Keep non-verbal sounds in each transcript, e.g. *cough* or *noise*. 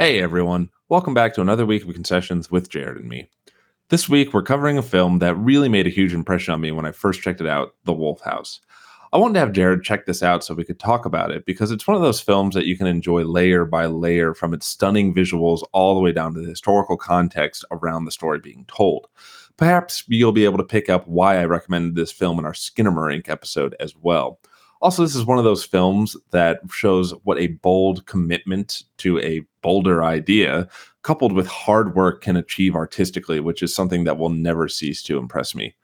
Hey everyone, welcome back to another week of concessions with Jared and me. This week we're covering a film that really made a huge impression on me when I first checked it out, The Wolf House. I wanted to have Jared check this out so we could talk about it because it's one of those films that you can enjoy layer by layer from its stunning visuals all the way down to the historical context around the story being told. Perhaps you'll be able to pick up why I recommended this film in our Skinner Skinamarink episode as well. Also, this is one of those films that shows what a bold commitment to a bolder idea, coupled with hard work, can achieve artistically, which is something that will never cease to impress me.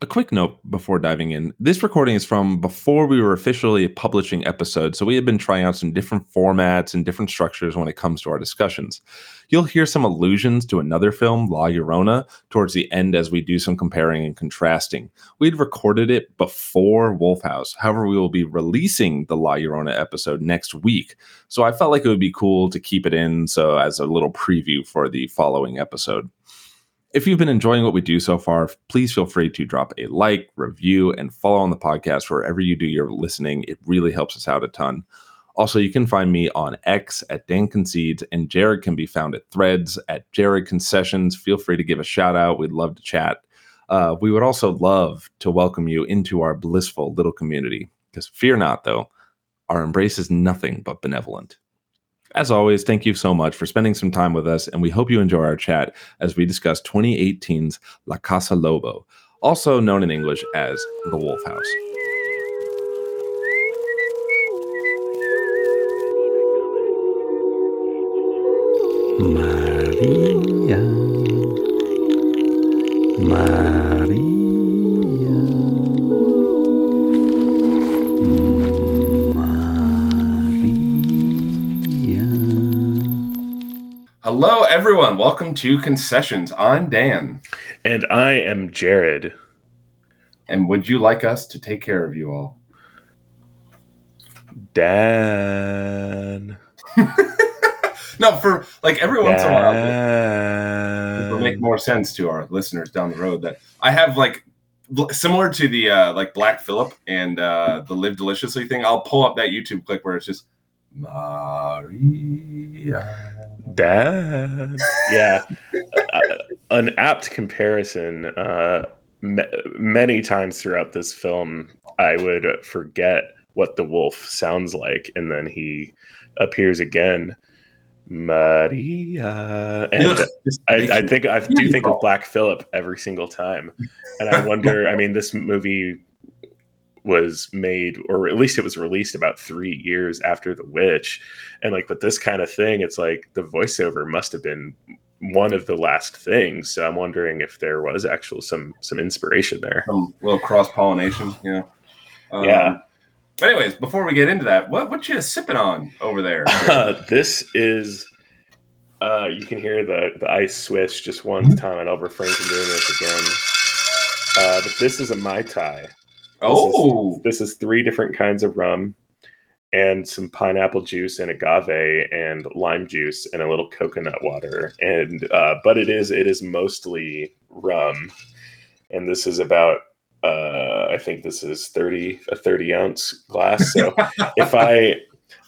A quick note before diving in this recording is from before we were officially publishing episodes, so we had been trying out some different formats and different structures when it comes to our discussions. You'll hear some allusions to another film, La Llorona, towards the end as we do some comparing and contrasting. We'd recorded it before Wolf House, however, we will be releasing the La Llorona episode next week, so I felt like it would be cool to keep it in so as a little preview for the following episode. If you've been enjoying what we do so far, please feel free to drop a like, review, and follow on the podcast wherever you do your listening. It really helps us out a ton. Also, you can find me on X at Dan Concedes, and Jared can be found at Threads at Jared Concessions. Feel free to give a shout out. We'd love to chat. Uh, we would also love to welcome you into our blissful little community. Because fear not, though, our embrace is nothing but benevolent. As always, thank you so much for spending some time with us, and we hope you enjoy our chat as we discuss 2018's La Casa Lobo, also known in English as The Wolf House. Maria. Maria. Hello, everyone. Welcome to Concessions. I'm Dan. And I am Jared. And would you like us to take care of you all? Dan. *laughs* no, for like every once in a while, Dan. it will make more sense to our listeners down the road that I have like similar to the uh, like Black Phillip and uh, the Live Deliciously thing. I'll pull up that YouTube clip where it's just Maria. Dad. Yeah. uh, an apt comparison. Uh, ma- many times throughout this film, I would forget what the wolf sounds like, and then he appears again. Maria. And I, I *laughs* think I do think of Black Phillip every single time, and I wonder. I mean, this movie was made, or at least it was released about three years after The Witch, and like, but this kind of thing, it's like the voiceover must have been one of the last things. So I'm wondering if there was actual some some inspiration there. some little cross pollination. Yeah. Um, Yeah. But anyways, before we get into that, what what you sipping on over there? Uh, *laughs* this is. Uh, you can hear the, the ice swish just one time, and I'll refrain from doing this again. Uh, but this is a Mai Tai. Oh, This is three different kinds of rum and some pineapple juice and agave and lime juice and a little coconut water. And uh, but it is it is mostly rum. And this is about uh, I think this is 30 a 30 ounce glass. So *laughs* if I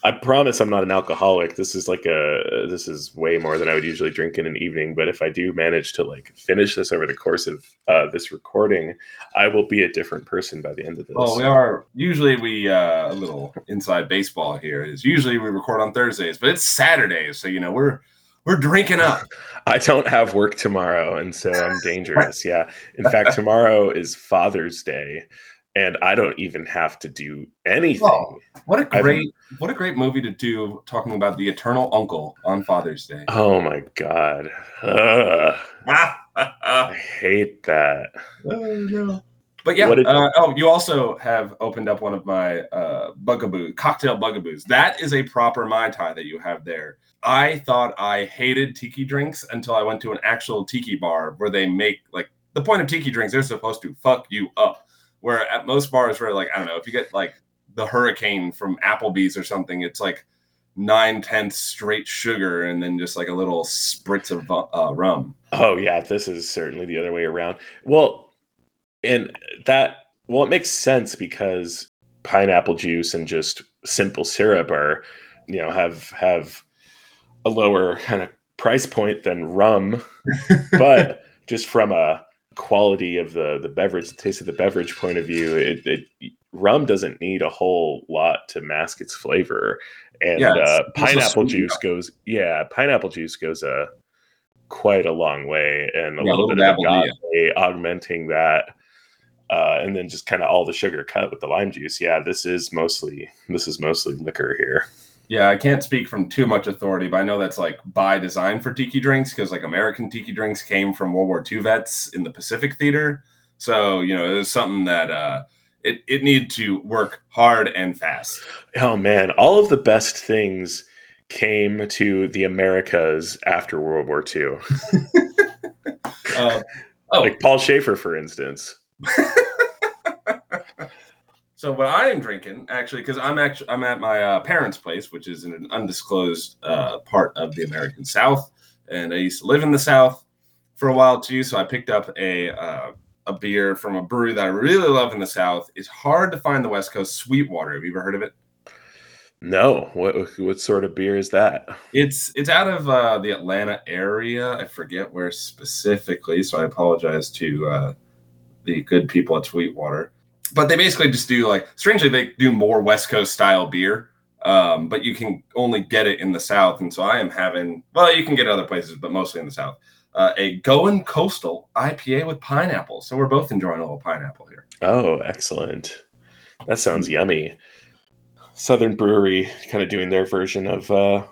I promise I'm not an alcoholic. This is like a this is way more than I would usually drink in an evening. But if I do manage to like finish this over the course of uh, this recording, I will be a different person by the end of this. well, we are usually we uh, a little inside baseball here is usually we record on Thursdays, but it's Saturdays, so you know we're we're drinking up. *laughs* I don't have work tomorrow, and so I'm *laughs* dangerous. Yeah. In fact, tomorrow is Father's Day, and I don't even have to do anything. Oh. What a I've- great what a great movie to do talking about the eternal uncle on Father's Day. Oh my god. *laughs* I hate that. Oh, no. But yeah, did- uh, oh, you also have opened up one of my uh, bugaboo cocktail bugaboos. That is a proper mai tai that you have there. I thought I hated tiki drinks until I went to an actual tiki bar where they make like the point of tiki drinks. They're supposed to fuck you up. Where at most bars, where like I don't know, if you get like the hurricane from Applebee's or something, it's like nine tenths straight sugar and then just like a little spritz of uh, rum. Oh yeah, this is certainly the other way around. Well, and that well, it makes sense because pineapple juice and just simple syrup are, you know, have have a lower kind of price point than rum, *laughs* but just from a quality of the the beverage, the taste of the beverage point of view, it, it rum doesn't need a whole lot to mask its flavor, and Yeah, it's- uh, pineapple juice goes yeah, pineapple juice goes a quite a long way, and a Yeah, little little bit of agave augmenting that. Uh, and then just kind of all the sugar cut with the lime juice. Yeah, this is mostly this is mostly liquor here. Yeah, I can't speak from too much authority, but I know that's like by design for tiki drinks because like American tiki drinks came from World War II vets in the Pacific Theater. So, you know, it was something that uh it, it needed to work hard and fast. Oh man, all of the best things came to the Americas after World War II. *laughs* Uh, oh, Like Paul Schaefer, for instance. *laughs* So what I am drinking, actually, because I'm actually I'm at my uh, parents' place, which is in an undisclosed uh, part of the American South, and I used to live in the South for a while too. So I picked up a uh, a beer from a brewery that I really love in the South. It's hard to find the West Coast. Sweetwater. Have you ever heard of it? No, what what sort of beer is that? It's it's out of uh, the Atlanta area. I forget where specifically, so I apologize to uh, the good people at Sweetwater. But they basically just do like strangely they do more West Coast style beer, um, but you can only get it in the South. And so I am having well, you can get it other places, but mostly in the South. Uh, a Going Coastal IPA with pineapple. So we're both enjoying a little pineapple here. Oh, excellent. That sounds yummy. Southern Brewery kind of doing their version of uh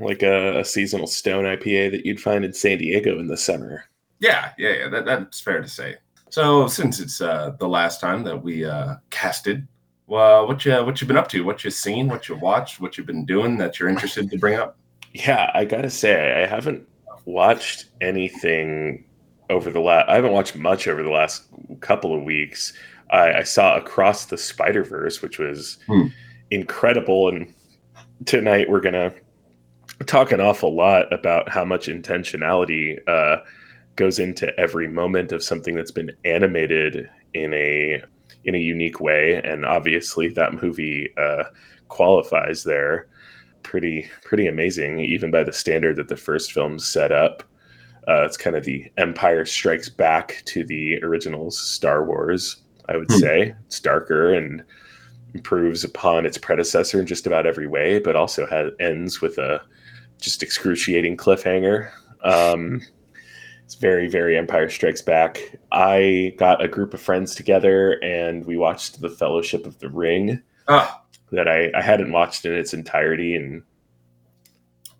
like a, a seasonal stone IPA that you'd find in San Diego in the summer. Yeah, yeah, yeah. That, that's fair to say. So since it's uh, the last time that we uh, casted, well, what you what you been up to? What you seen? What you watched? What you've been doing that you're interested to bring up? Yeah, I gotta say, I haven't watched anything over the last. I haven't watched much over the last couple of weeks. I, I saw Across the Spider Verse, which was Hmm. incredible, and tonight we're gonna talk an awful lot about how much intentionality uh, goes into every moment of something that's been animated in a in a unique way, and obviously that movie uh, qualifies there pretty pretty amazing, even by the standard that the first film set up. Uh, it's kind of the Empire Strikes Back to the original Star Wars. I would Hmm. say it's darker and improves upon its predecessor in just about every way, but also has ends with a just excruciating cliffhanger. Um, it's very, very Empire Strikes Back. I got a group of friends together and we watched The Fellowship of the Ring Ah, that I, I hadn't watched in its entirety in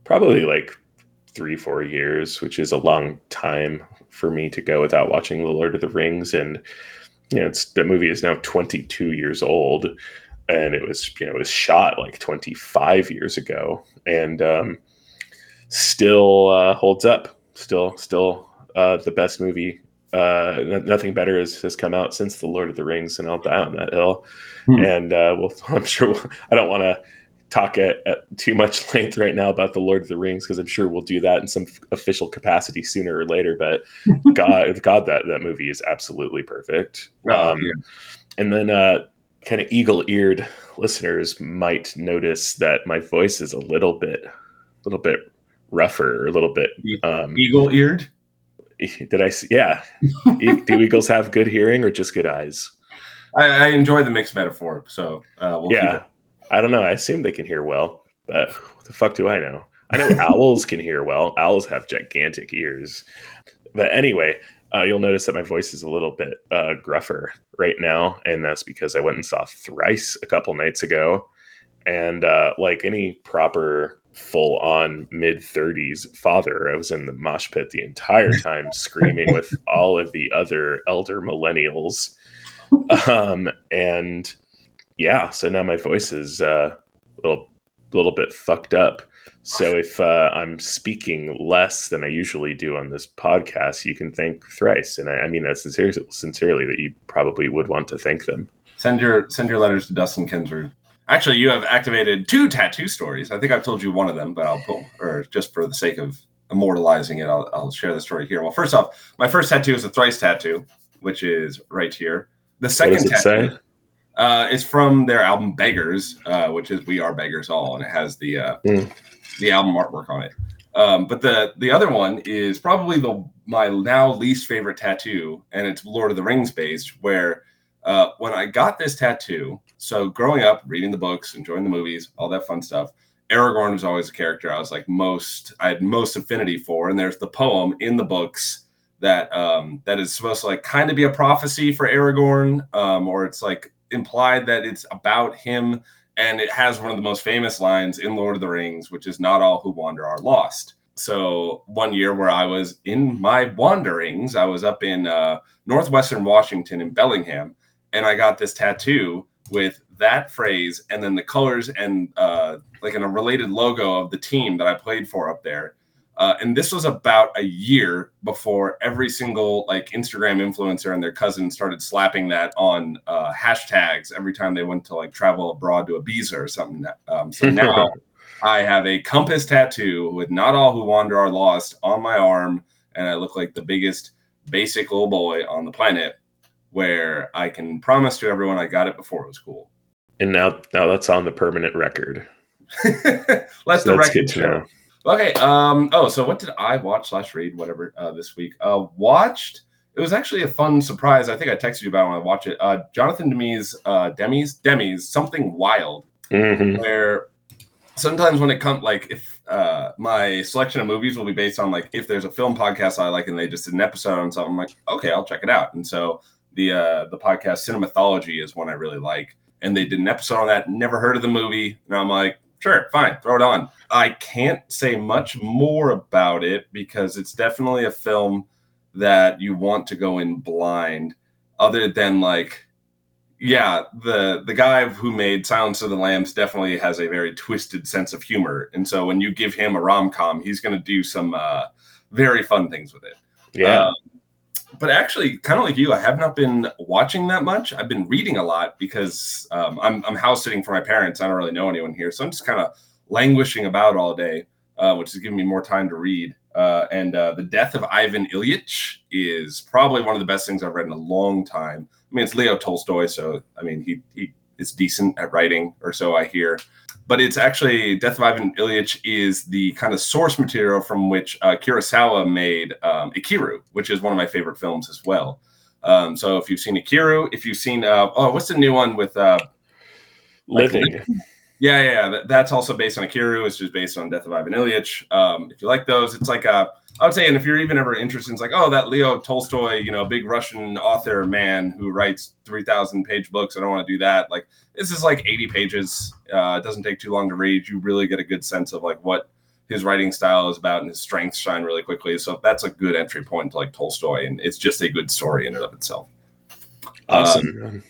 probably like three, four years, which is a long time for me to go without watching The Lord of the Rings. And you know, it's the movie is now 22 years old, and it was you know it was shot like 25 years ago, and um, still uh, holds up. Still, still uh, the best movie. Uh, nothing better has, has come out since The Lord of the Rings, and I'll die on that hill. Hmm. And uh, well, *laughs* I'm sure we'll, I don't want to talk at, at too much *laughs* length right now about the Lord of the Rings because I'm sure we'll do that in some f- official capacity sooner or later. But *laughs* God, God, that that movie is absolutely perfect. oh, Um, yeah. And then, uh, kind of eagle-eared listeners might notice that my voice is a little bit, a little bit rougher, a little bit. Um, eagle eared. *laughs* did I? s- Yeah. *laughs* Do eagles have good hearing or just good eyes? I, I enjoy the mixed metaphor, so uh, we'll keep yeah. it. I don't know. I assume they can hear well, but what the fuck do I know? I know owls can hear well. Owls have gigantic ears. But anyway, uh, you'll notice that my voice is a little bit uh, gruffer right now, and that's because I went and saw Thrice a couple nights ago. And uh, like any proper full on mid 30s father, I was in the mosh pit the entire time screaming with *laughs* all of the other elder millennials. Um, and yeah, so now my voice is uh, a little, little bit fucked up. So if uh, I'm speaking less than I usually do on this podcast, you can thank Thrice, and I, I mean that sincerely, sincerely. That you probably would want to thank them. Send your send your letters to Dustin Kensrue. Actually, you have activated two tattoo stories. I think I've told you one of them, but I'll pull or just for the sake of immortalizing it, I'll, I'll share the story here. Well, first off, my first tattoo is a thrice tattoo, which is right here. The second tattoo uh, is from their album Beggars, uh, which is We Are Beggars All, and it has the uh, Mm. the album artwork on it. Um, but the the other one is probably the my now least favorite tattoo, and it's Lord of the Rings based. Where uh, when I got this tattoo, so growing up, reading the books, enjoying the movies, all that fun stuff, Aragorn was always a character I was like most I had most affinity for, and there's the poem in the books that um, that is supposed to like kind of be a prophecy for Aragorn, um, or it's like implied that it's about him, and it has one of the most famous lines in Lord of the Rings, which is "Not all who wander are lost." So one year where I was in my wanderings, I was up in uh, northwestern Washington in Bellingham, and I got this tattoo with that phrase and then the colors and uh, like in a related logo of the team that I played for up there. Uh, and this was about a year before every single like Instagram influencer and their cousin started slapping that on uh, hashtags every time they went to like travel abroad to Ibiza or something. Um, so *laughs* now I have a compass tattoo with "Not all who wander are lost" on my arm, and I look like the biggest basic little boy on the planet. Where I can promise to everyone I got it before it was cool. And now, now that's on the permanent record. *laughs* Let's So the that's record good to show. know. Okay. Um. Oh, so what did I watch slash read whatever uh, this week? Uh, watched. It was actually a fun surprise. I think I texted you about it when I watched it. Uh, Jonathan Demme's uh, Demme's Demme's something wild. Mhm. Where sometimes when it comes like if uh, my selection of movies will be based on like if there's a film podcast I like and they just did an episode on something, I'm like okay, I'll check it out. And so the uh, the podcast Cinemathology is one I really like, and they did an episode on that. Never heard of the movie, and I'm like, sure, fine, throw it on. I can't say much more about it because it's definitely a film that you want to go in blind, other than like, yeah, the the guy who made Silence of the Lambs definitely has a very twisted sense of humor, and so when you give him a rom com, he's going to do some uh, very fun things with it. Yeah. Um, but actually, kind of like you, I have not been watching that much. I've been reading a lot because um, I'm, I'm house sitting for my parents. I don't really know anyone here. So I'm just kind of languishing about all day, uh, which is giving me more time to read. Uh, and uh, The Death of Ivan Ilyich is probably one of the best things I've read in a long time. I mean, it's Leo Tolstoy. So, I mean, he, he is decent at writing, or so I hear but it's actually Death of Ivan Ilyich is the kind of source material from which uh, Kurosawa made um, Ikiru, which is one of my favorite films as well. Um, so if you've seen Ikiru, if you've seen uh, oh, what's the new one with uh, like- Living. *laughs* yeah, yeah, yeah, that, that's also based on Ikiru. It's just based on Death of Ivan Ilyich. Um, if you like those, it's like a, I would say, and if you're even ever interested, it's like, oh, that Leo Tolstoy, you know, big Russian author man who writes 3,000 page books. I don't want to do that. Like, this is like 80 pages. Uh, it doesn't take too long to read. You really get a good sense of like what his writing style is about, and his strengths shine really quickly. So that's a good entry point to like Tolstoy, and it's just a good story in and of itself. Awesome.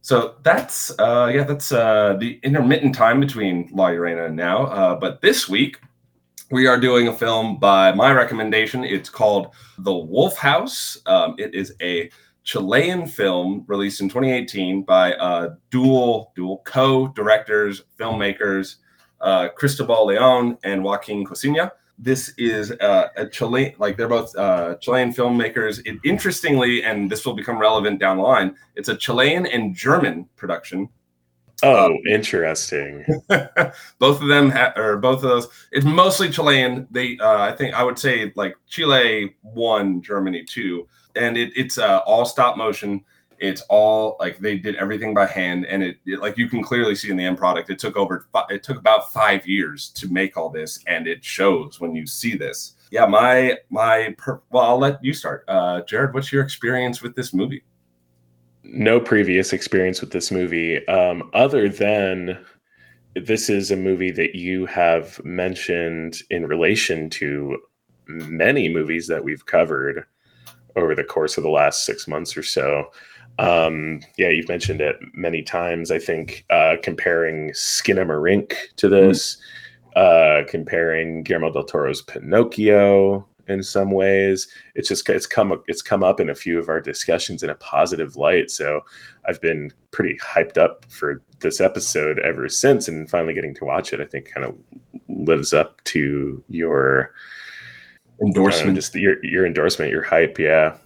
So that's uh yeah, that's uh the intermittent time between La and now. Uh, but this week we are doing a film by my recommendation. It's called The Wolf House. Um, it is a Chilean film released in 2018 by uh, dual dual co-directors, filmmakers, uh, Cristobal Leon and Joaquin Cociña. This is uh, a Chilean, like they're both uh, Chilean filmmakers. It, interestingly, and this will become relevant down the line, it's a Chilean and German production. Oh, interesting. *laughs* both of them ha- or both of those. It's mostly Chilean. They, uh, I think, I would say like Chile one, Germany two, and it, it's uh, all stop motion. It's all like they did everything by hand, and it, it like you can clearly see in the end product. It took over. It took about five years to make all this, and it shows when you see this. Yeah, my my. Per- well, I'll let you start, uh, Jared. What's your experience with this movie? No previous experience with this movie um, other than this is a movie that you have mentioned in relation to many movies that we've covered over the course of the last six months or so. Um, yeah you've mentioned it many times i think uh, comparing skinamarink to this uh, comparing guillermo del toro's pinocchio in some ways. It's just it's come it's come up in a few of our discussions in a positive light. So i've been pretty hyped up for this episode ever since and finally getting to watch it i think kind of lives up to your I don't know, Endorsement. just your your endorsement your hype yeah.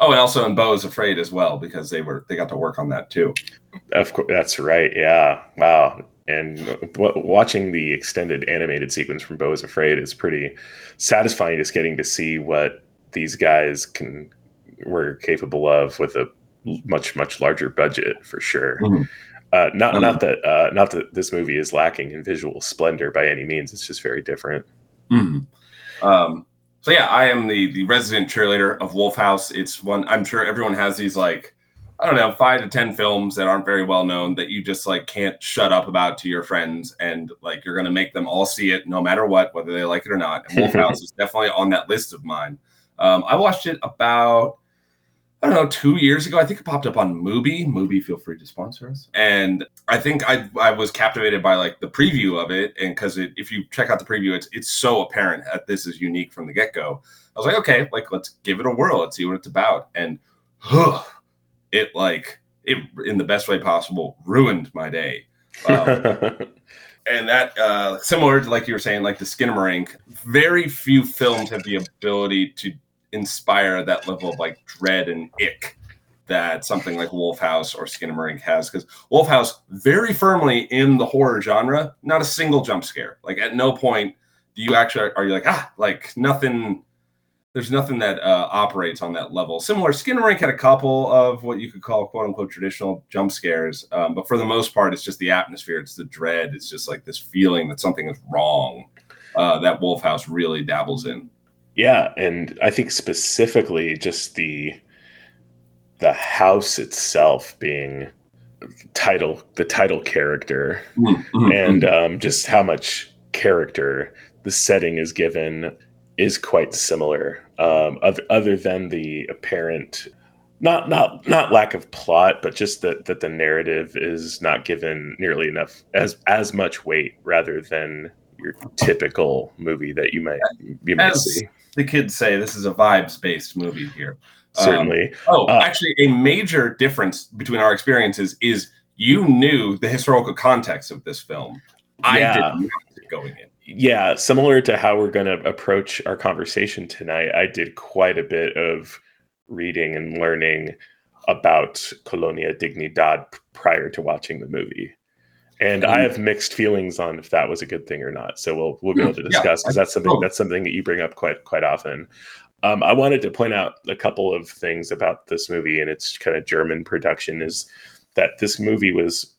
Oh, and also in Beau is Afraid as well because they were they got to work on that too. of course that's right yeah. Wow and watching the extended animated sequence from Beau is Afraid is pretty satisfying. Just getting to see what these guys can were capable of with a much much larger budget for sure. Mhm. Uh, not Mhm. not that uh, not that this movie is lacking in visual splendor by any means. It's just very different. Mhm. Um, so yeah, I am the the resident cheerleader of Wolf House. It's one I'm sure everyone has these like I don't know five to ten films that aren't very well known that you just like can't shut up about to your friends and like you're gonna make them all see it no matter what whether they like it or not. And Wolf *laughs* House is definitely on that list of mine. Um, I watched it about I don't know two years ago. I think it popped up on Mubi. Mubi, feel free to sponsor us. And I think I I was captivated by like the preview of it, and because it, if you check out the preview, it's it's so apparent that this is unique from the get go. I was like, okay, like let's give it a whirl. Let's see what it's about. And huh, it like it in the best way possible ruined my day. Um, *laughs* and that uh similar to like you were saying like the skinamarink very few films have the ability to inspire that level of like dread and ick that something like wolf house or skinamarink has because wolf house very firmly in the horror genre not a single jump scare like at no point do you actually are you like ah like nothing there's nothing that uh, operates on that level. Similar, Skinamarink had a couple of what you could call "quote unquote" traditional jump scares, um, but for the most part, it's just the atmosphere, it's the dread, it's just like this feeling that something is wrong. Uh, that Wolf House really dabbles in. Yeah, and I think specifically just the the house itself being title the title character and um, just how much character the setting is given is quite similar. Um, other, other than the apparent not not not lack of plot, but just that that the narrative is not given nearly enough as as much weight rather than your typical movie that you might you might As- see. the kids say this is a vibes based movie here. Um, Certainly, Oh, Uh, actually, a major difference between our experiences is you knew the historical context of this film. I Yeah. did not going in. Yeah, similar to how we're going to approach our conversation tonight, I did quite a bit of reading and learning about Colonia Dignidad prior to watching the movie. And I Mm. have mixed feelings on if that was a good thing or not. So we'll we'll be able to discuss because that's something oh. that's something that you bring up quite quite often. Um, I wanted to point out a couple of things about this movie and its kind of German production is that this movie was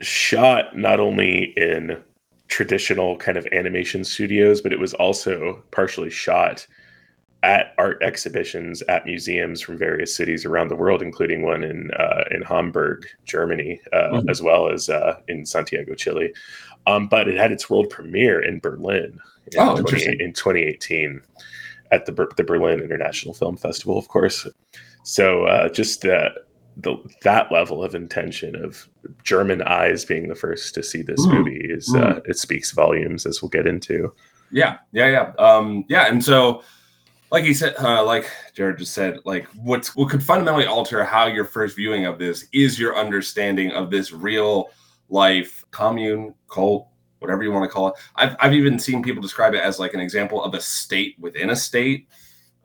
shot not only in traditional kind of animation studios, but it was also partially shot at art exhibitions at museums from various cities around the world, including one in uh, in Hamburg, Germany, uh, Mhm. as well as uh, in Santiago, Chile. Um, but it had its world premiere in Berlin in, Oh, 20 in 2018 at the the Berlin International Film Festival, of course. So uh, just that the that level of intention of German eyes being the first to see this Mm. movie is uh, it speaks volumes, as we'll get into. Yeah, yeah, yeah, um, yeah. And so, like he said, uh, like Jared just said, like what's what could fundamentally alter how your first viewing of this is your understanding of this real life commune cult, whatever you want to call it. I've I've even seen people describe it as like an example of a state within a state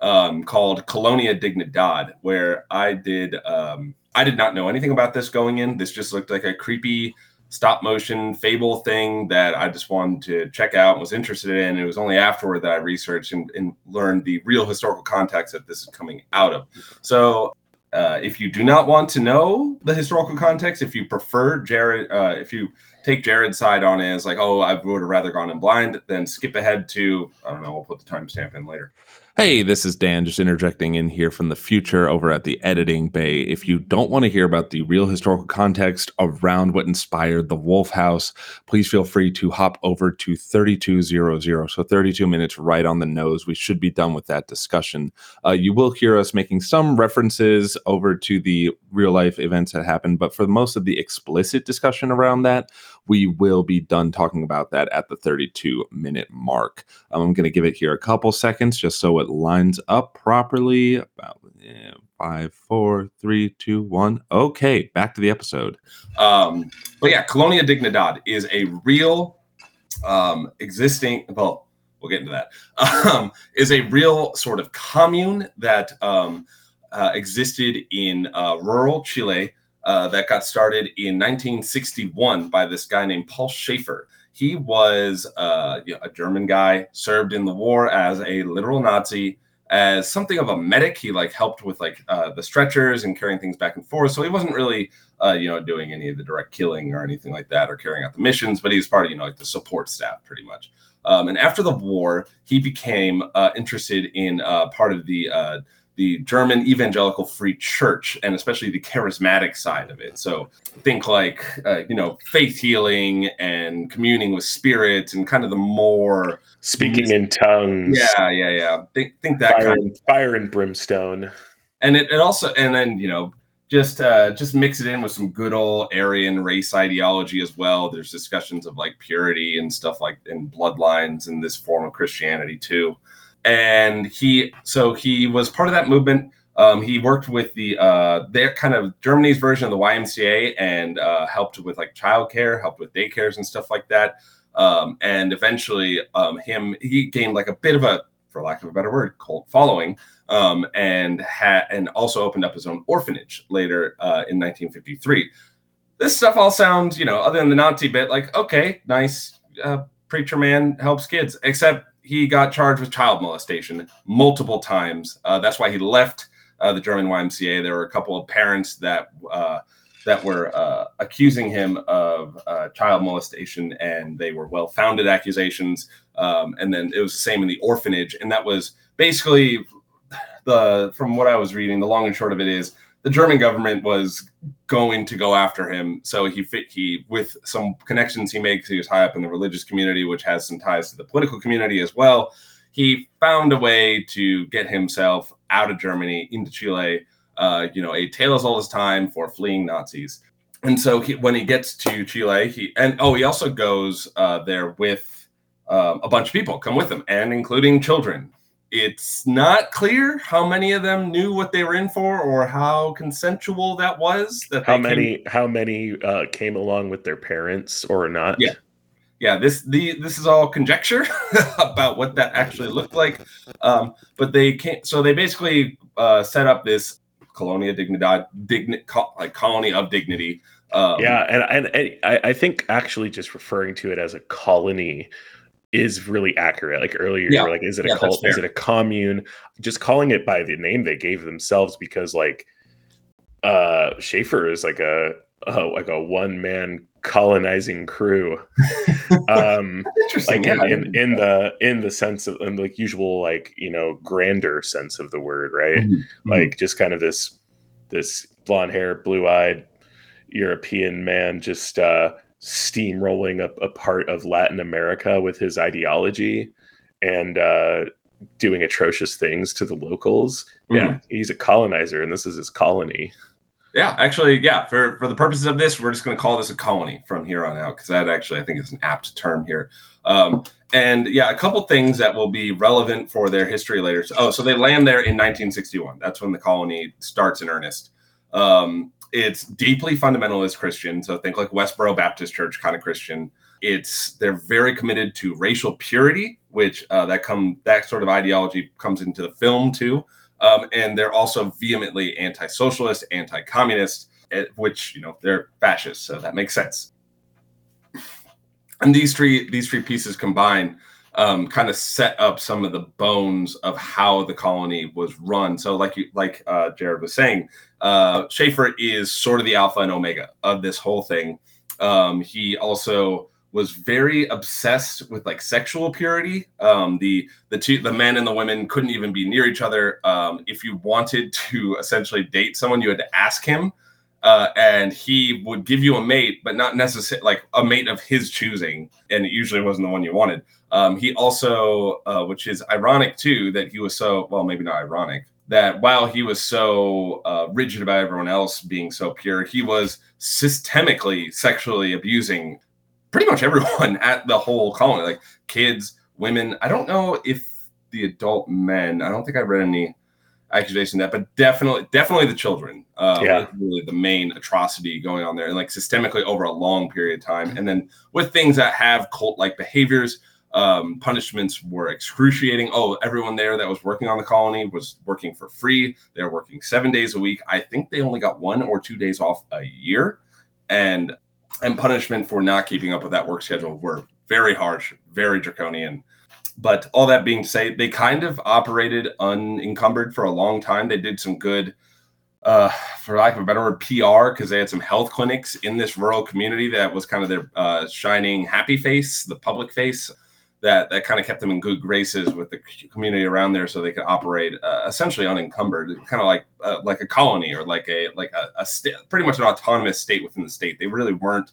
um, called Colonia Dignidad, where I did um, I did not know anything about this going in. This just looked like a creepy stop motion fable thing that I just wanted to check out and was interested in. It was only afterward that I researched and, and learned the real historical context that this is coming out of. So, uh, if you do not want to know the historical context, if you prefer Jared, uh, if you take Jared's side on it as like, oh, I would have rather gone in blind, then skip ahead to, I don't know, we'll put the timestamp in later. Hey, this is Dan just interjecting in here from the future over at the editing bay. If you don't want to hear about the real historical context around what inspired the Wolf House, please feel free to hop over to 3200. So 32 minutes right on the nose. We should be done with that discussion. Uh, you will hear us making some references over to the real life events that happened, but for most of the explicit discussion around that, we will be done talking about that at the 32 minute mark. Um, I'm going to give it here a couple seconds just so it lines up properly. About yeah, five, four, three, two, one. Okay, back to the episode. Um, but yeah, Colonia Dignidad is a real um, existing, well, we'll get into that, *laughs* um, is a real sort of commune that um, uh, existed in uh, rural Chile uh, that got started in 1961 by this guy named Paul Schaefer. He was uh, you know, a German guy, served in the war as a literal Nazi, as something of a medic. He like helped with like uh, the stretchers and carrying things back and forth. So he wasn't really, uh, you know, doing any of the direct killing or anything like that, or carrying out the missions. But he was part of, you know, like the support staff, pretty much. Um, and after the war, he became uh, interested in uh, part of the the German evangelical free church and especially the charismatic side of it. So think like uh, you know faith healing and communing with spirits and kind of the more Speaking in tongues. yeah yeah yeah think think that Fire, kind of fire and brimstone. and it, it also and then you know just uh just mix it in with some good old aryan race ideology as well there's discussions of like purity and stuff like and bloodlines in this form of christianity too and he so he was part of that movement um, he worked with the uh, their kind of Germany's version of the YMCA and uh, helped with like childcare, helped with daycares and stuff like that. Um, and eventually, um, him he gained like a bit of a, for lack of a better word, cult following, um, and had and also opened up his own orphanage later uh, in 1953. This stuff all sounds, you know, other than the Nazi bit, like okay, nice uh, preacher man helps kids, except he got charged with child molestation multiple times. Uh, that's why he left uh, the German YMCA. There were a couple of parents that uh, that were uh, accusing him of uh, child molestation, and they were well-founded accusations. Um, and then it was the same in the orphanage, and that was basically the from what I was reading. The long and short of it is the German government was going to go after him. So he fit he with some connections he makes. He was high up in the religious community, which has some ties to the political community as well. He found a way to get himself out of Germany into Chile. Uh, you know, a tale as old as time for fleeing Nazis. And so he, when he gets to Chile, he and oh, he also goes uh, there with um, a bunch of people come with him, and including children it's not clear how many of them knew what they were in for or how consensual that was that How they came- many? How many uh, came along with their parents or not? Yeah. yeah this the this is all conjecture *laughs* about what that actually looked like um, but they can't so they basically uh, set up this colonia dignidad digni- co- like colony of dignity um, yeah, and, and, and I, I think actually just referring to it as a colony is really accurate. Like earlier, you Yeah. were like, is it a Yeah, cult? Is it a commune? Just calling it by the name they gave themselves because like uh Schaefer is like a uh, like a one man colonizing crew. *laughs* um interesting like yeah, in, in, in the in the sense of in the usual like you know grander sense of the word right Mhm, mhm. like just kind of this this blonde hair blue eyed european man just uh steamrolling up a part of latin america with his ideology and uh doing atrocious things to the locals yeah Mhm. he's a colonizer and this is his colony Yeah, actually, yeah. For for the purposes of this, we're just going to call this a colony from here on out because that actually I think is an apt term here. Um, and yeah, a couple things that will be relevant for their history later. So, oh, so they land there in 1961. That's when the colony starts in earnest. Um, it's deeply fundamentalist Christian, so think like Westboro Baptist Church kind of Christian. It's they're very committed to racial purity, which uh, that come that sort of ideology comes into the film too. Um, and they're also vehemently anti-socialist, anti-communist, eh, which you know they're fascist, so that makes sense. And these three these three pieces combined um, kind of set up some of the bones of how the colony was run. So, like you like uh, Jared was saying, uh, Schaefer is sort of the alpha and omega of this whole thing. Um, he also was very obsessed with like sexual purity. Um, the the two the men and the women couldn't even be near each other. Um, if you wanted to essentially date someone, you had to ask him, uh, and he would give you a mate, but not necessarily like a mate of his choosing, and it usually wasn't the one you wanted. Um, he also, uh, which is ironic too, that he was so well, maybe not ironic. That while he was so uh, rigid about everyone else being so pure, he was systemically sexually abusing pretty much everyone *laughs* at the whole colony, like kids, women. I don't know if the adult men. I don't think I read any accusation that, but definitely, definitely the children. Uh, Yeah. really the main atrocity going on there, and like systemically over a long period of time. And then with things that have cult-like behaviors, Um, punishments were excruciating. Oh, everyone there that was working on the colony was working for free. They were working seven days a week. I think they only got one or two days off a year, and and punishment for not keeping up with that work schedule were very harsh, very draconian. But all that being said, they kind of operated unencumbered for a long time. They did some good, uh, for lack of a better word, PR because they had some health clinics in this rural community that was kind of their uh, shining happy face, the public face that that kind of kept them in good graces with the community around there, so they could operate uh, essentially unencumbered, kind of like uh, like a colony or like a like a, a state, pretty much an autonomous state within the state. They really weren't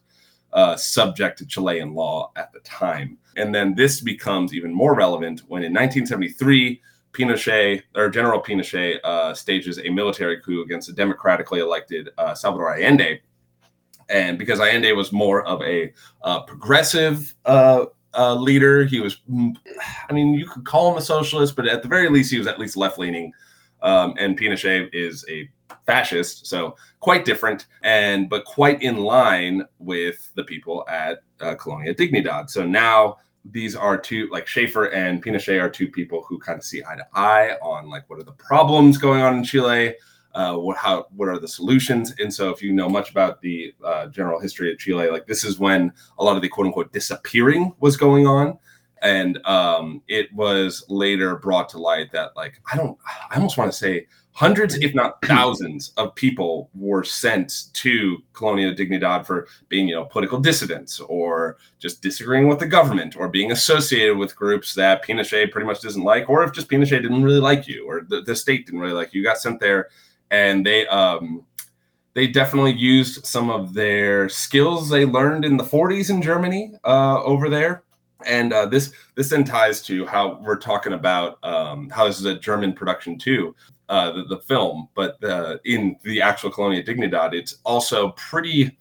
uh, subject to Chilean law at the time. And then this becomes even more relevant when in 1973, Pinochet or General Pinochet uh, stages a military coup against a democratically elected uh, Salvador Allende. And because Allende was more of a uh, progressive uh, leader, he was, I mean, you could call him a socialist, but at the very least, he was at least left leaning. Um, and Pinochet is a fascist, so quite different, and but quite in line with the people at uh, Colonia Dignidad. So now these are two, like Schaefer and Pinochet, are two people who kind of see eye to eye on like what are the problems going on in Chile, uh, what how what are the solutions, and so if you know much about the uh, general history of Chile, like this is when a lot of the quote unquote disappearing was going on. And um, it was later brought to light that like i don't i almost want to say hundreds if not *clears throat* thousands of people were sent to colonia dignidad for being you know political dissidents or just disagreeing with the government or being associated with groups that pinochet pretty much doesn't like or if just pinochet didn't really like you or the, the state didn't really like you, you got sent there and they um they definitely used some of their skills they learned in the 40s in germany uh, over there. And uh, this this then ties to how we're talking about um, how this is a German production too, uh, the, the, film, but uh, in the actual Colonia Dignidad, it's also pretty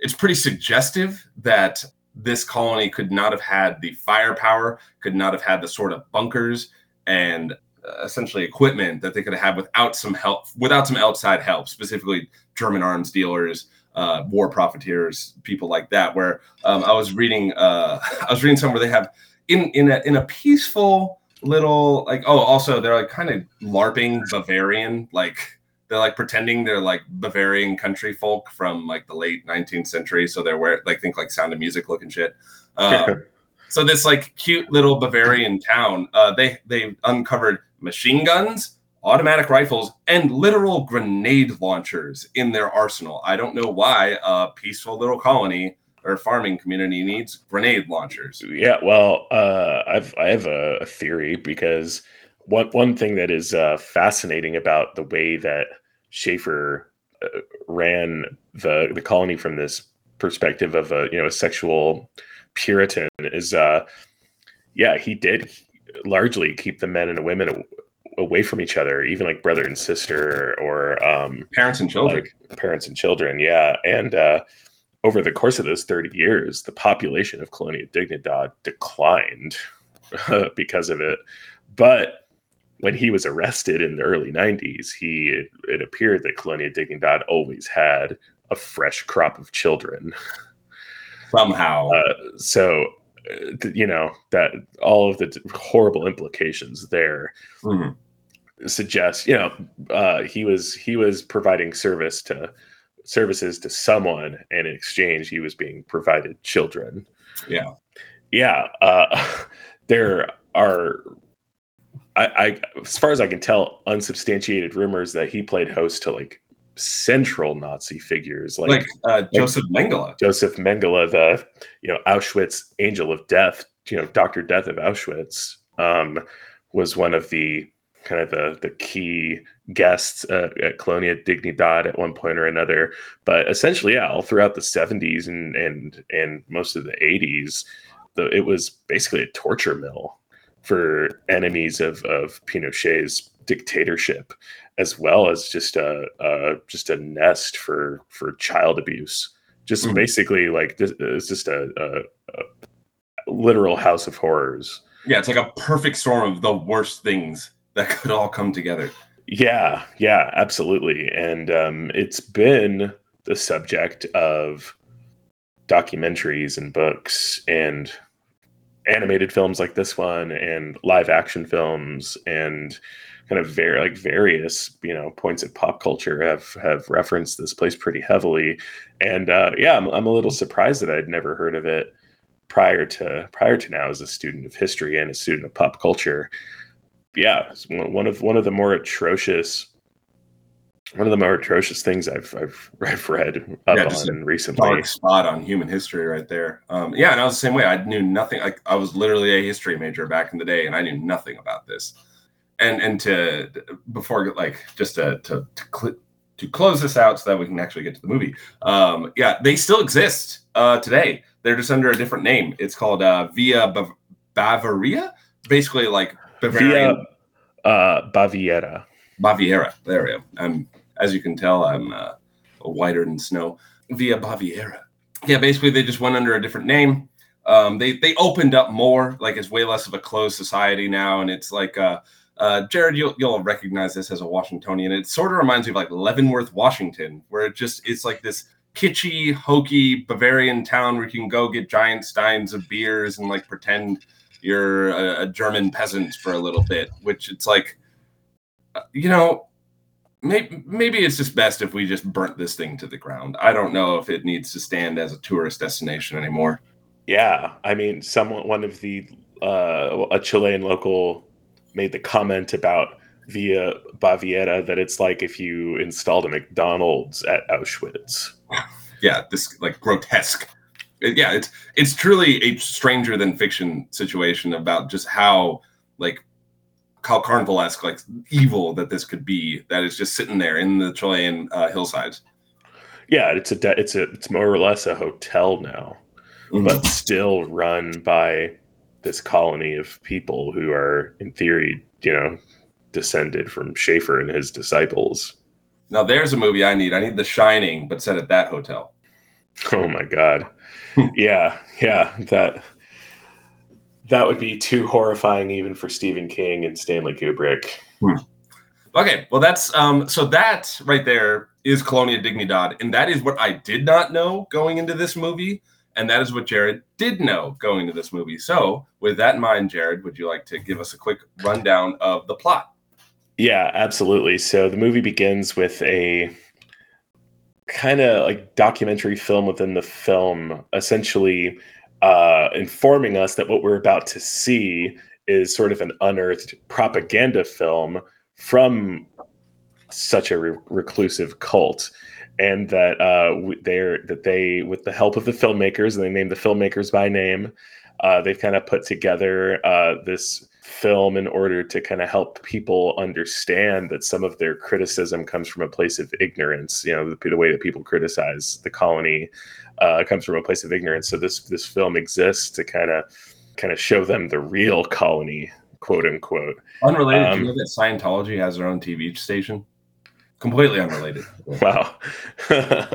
it's pretty suggestive that this colony could not have had the firepower, could not have had the sort of bunkers and essentially equipment that they could have had without some help, without some outside help, specifically German arms dealers, uh, war profiteers, people like that. Where um, I was reading, uh, *laughs* I was reading somewhere they have in in a in a peaceful little like oh also they're like kind of larping Bavarian like they're like pretending they're like Bavarian country folk from like the late 19th century. So they're wear like think like Sound of Music looking shit. Um, *laughs* so this like cute little Bavarian town, uh, they they uncovered machine guns, automatic rifles, and literal grenade launchers in their arsenal. I don't know why a peaceful little colony or farming community needs grenade launchers. Yeah, well, uh, I've I have a, a, theory because one one thing that is uh, fascinating about the way that Schaefer uh, ran the the colony from this perspective of a you know a sexual Puritan is uh yeah he did largely keep the men and the women away from each other, even like brother and sister or um, parents and children. Like parents and children, yeah. And uh, over the course of those 30 years, the population of Colonia Dignidad declined *laughs* because of it. But when he was arrested in the early 90s, he it, it appeared that Colonia Dignidad always had a fresh crop of children. Somehow. Uh, so you know that all of the horrible implications there mm-hmm. Suggest you know uh, he was he was providing service to services to someone and in exchange he was being provided children yeah yeah uh, *laughs* there are I, I as far as i can tell unsubstantiated rumors that he played host to like central Nazi figures like, like uh, Joseph like Mengele. Joseph Mengele, the you know Auschwitz angel of death, you know Doctor Death of Auschwitz, um, was one of the kind of the the key guests uh, at Colonia Dignidad at one point or another. But essentially, yeah, all throughout the 70s and and and most of the 80s, the, it was basically a torture mill for enemies of of Pinochet's dictatorship as well as just a, a just a nest for for child abuse. Just mm-hmm. basically like this, it's just a, a, a literal house of horrors. Yeah, it's like a perfect storm of the worst things that could all come together. Yeah, yeah, absolutely. And um, it's been the subject of documentaries and books and animated films like this one and live action films and kind of very like various you know points of pop culture have have referenced this place pretty heavily and uh yeah i'm, I'm a little surprised that i'd never heard of it prior to prior to now as a student of history and a student of pop culture yeah it's one one of one of the more atrocious one of the more atrocious things I've I've, *laughs* I've read up Yeah, on recently. dark spot on human history right there. Um, yeah, and I was the same way. I knew nothing. Like I was literally a history major back in the day, and I knew nothing about this. And and to before like just to to to, cl- to close this out so that we can actually get to the movie. Um, yeah, they still exist uh, today. They're just under a different name. It's called uh, Via Bav- Bavaria, basically like Bavarian Via uh, Baviera. Baviera. There we go. I'm, as you can tell, I'm uh, whiter than snow. Villa Baviera. Yeah, basically they just went under a different name. Um, they they opened up more. Like it's way less of a closed society now, and it's like uh, uh, Jared, you'll you'll recognize this as a Washingtonian. It sort of reminds me of like Leavenworth, Washington, where it just it's like this kitschy, hokey Bavarian town where you can go get giant steins of beers and like pretend you're a, a German peasant for a little bit. Which it's like uh, you know, maybe maybe it's just best if we just burnt this thing to the ground. I don't know if it needs to stand as a tourist destination anymore. Yeah, I mean, someone one of the uh, a Chilean local made the comment about Villa Baviera that it's like if you installed a McDonald's at Auschwitz. *laughs* Yeah, this like grotesque. Yeah, it's it's truly a stranger than fiction situation about just how like how carnival-esque like evil that this could be that is just sitting there in the Chilean uh, hillsides. Yeah, it's a de- it's a it's more or less a hotel now, but still run by this colony of people who are in theory, you know, descended from Schaefer and his disciples. now there's a movie I need. I need The Shining, but set at that hotel. Oh my god. Yeah, yeah, that that would be too horrifying even for Stephen King and Stanley Kubrick. Okay, well that's um so that right there is Colonia Dignidad, and that is what I did not know going into this movie, and that is what Jared did know going into this movie. So with that in mind, Jared, would you like to give us a quick rundown of the plot? Yeah, absolutely. So the movie begins with a kind of like documentary film within the film, essentially uh, informing us that what we're about to see is sort of an unearthed propaganda film from such a re- reclusive cult. And that uh, they're that they, with the help of the filmmakers, and they named the filmmakers by name, uh, they've kind of put together uh, this film in order to kind of help people understand that some of their criticism comes from a place of ignorance. You know, the, the way that people criticize the colony uh, comes from a place of ignorance. So this this film exists to kind of kind of show them the real colony, quote unquote. Unrelated, do Um, you know that Scientology has their own TV station? Completely unrelated. *laughs* Wow. *laughs*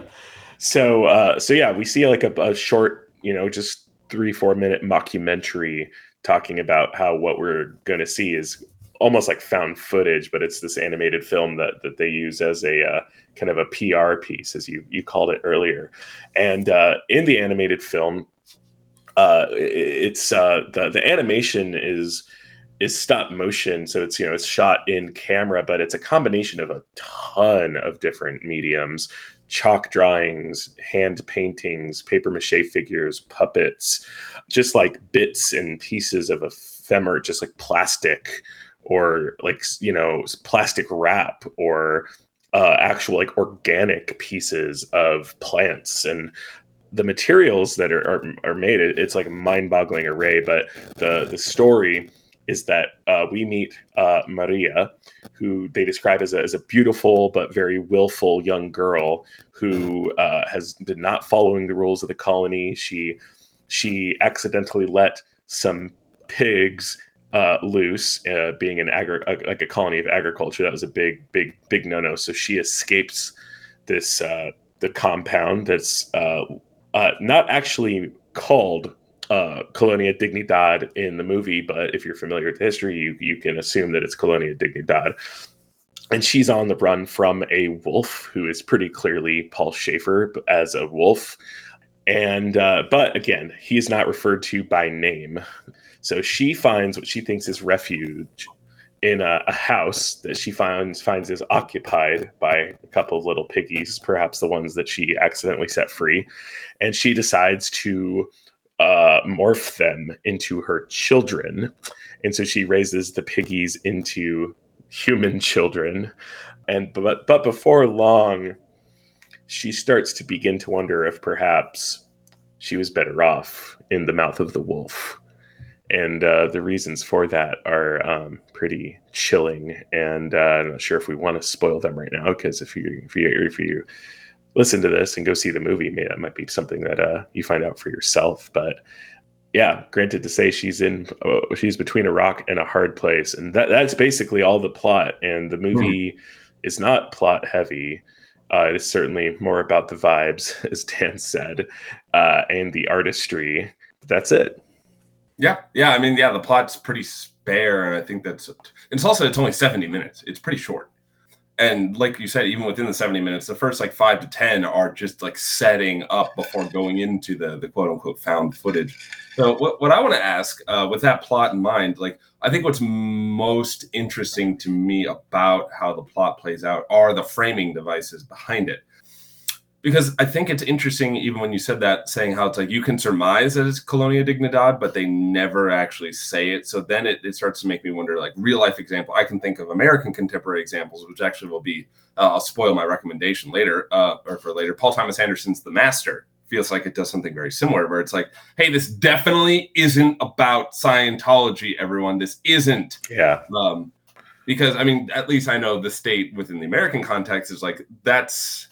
so uh, so yeah, we see like a, a short, you know, just three four minute mockumentary talking about how what we're going to see is almost like found footage, but it's this animated film that that they use as a uh, kind of a PR piece, as you you called it earlier. And uh, in the animated film, uh, it's uh, the the animation is is stop motion so it's you know it's shot in camera but it's a combination of a ton of different mediums chalk drawings hand paintings paper mache figures puppets just like bits and pieces of ephemera just like plastic or like you know plastic wrap or uh, actual like organic pieces of plants. And the materials that are, are, are made it, it's like a mind-boggling array but the the story is that uh, we meet uh, Maria, who they describe as a, as a beautiful but very willful young girl who uh, has been not following the rules of the colony. She she accidentally let some pigs uh, loose, uh, being an agri- uh, like a colony of agriculture. That was a big big big no no. So she escapes this uh, the compound that's uh, uh, not actually called uh, Colonia Dignidad in the movie, but if you're familiar with history, you, you can assume that it's Colonia Dignidad. And she's on the run from a wolf who is pretty clearly Paul Schaefer as a wolf. and uh, but again, he is not referred to by name. So she finds what she thinks is refuge in a, a house that she finds finds is occupied by a couple of little piggies, perhaps the ones that she accidentally set free, and she decides to uh, morph them into her children, and so she raises the piggies into human children, and but but before long, she starts to begin to wonder if perhaps she was better off in the mouth of the wolf. And uh, the reasons for that are um, pretty chilling. And uh, I'm not sure if we want to spoil them right now because if you if you if you listen to this and go see the movie, maybe that might be something that uh, you find out for yourself. But yeah, granted to say she's in uh, she's between a rock and a hard place, and that that's basically all the plot. And the movie mm. is not plot heavy. Uh, it is certainly more about the vibes, *laughs* as Dan said, uh, and the artistry. That's it. Yeah, yeah. I mean, yeah, the plot's pretty spare, and I think that's it's also it's only seventy minutes. It's pretty short, and like you said, even within the seventy minutes, the first like five to ten are just like setting up before going into the the quote unquote found footage. So what what I want to ask uh, with that plot in mind, like I think what's most interesting to me about how the plot plays out are the framing devices behind it because I think it's interesting, even when you said that, saying how it's like you can surmise that it's Colonia Dignidad, but they never actually say it. So then it, it starts to make me wonder, like real life example. I can think of American contemporary examples, which actually will be, uh, I'll spoil my recommendation later, uh, or for later. Paul Thomas Anderson's The Master feels like it does something very similar, where it's like, hey, this definitely isn't about Scientology, everyone. This isn't. Yeah. Um, because I mean, at least I know the state within the American context is like that's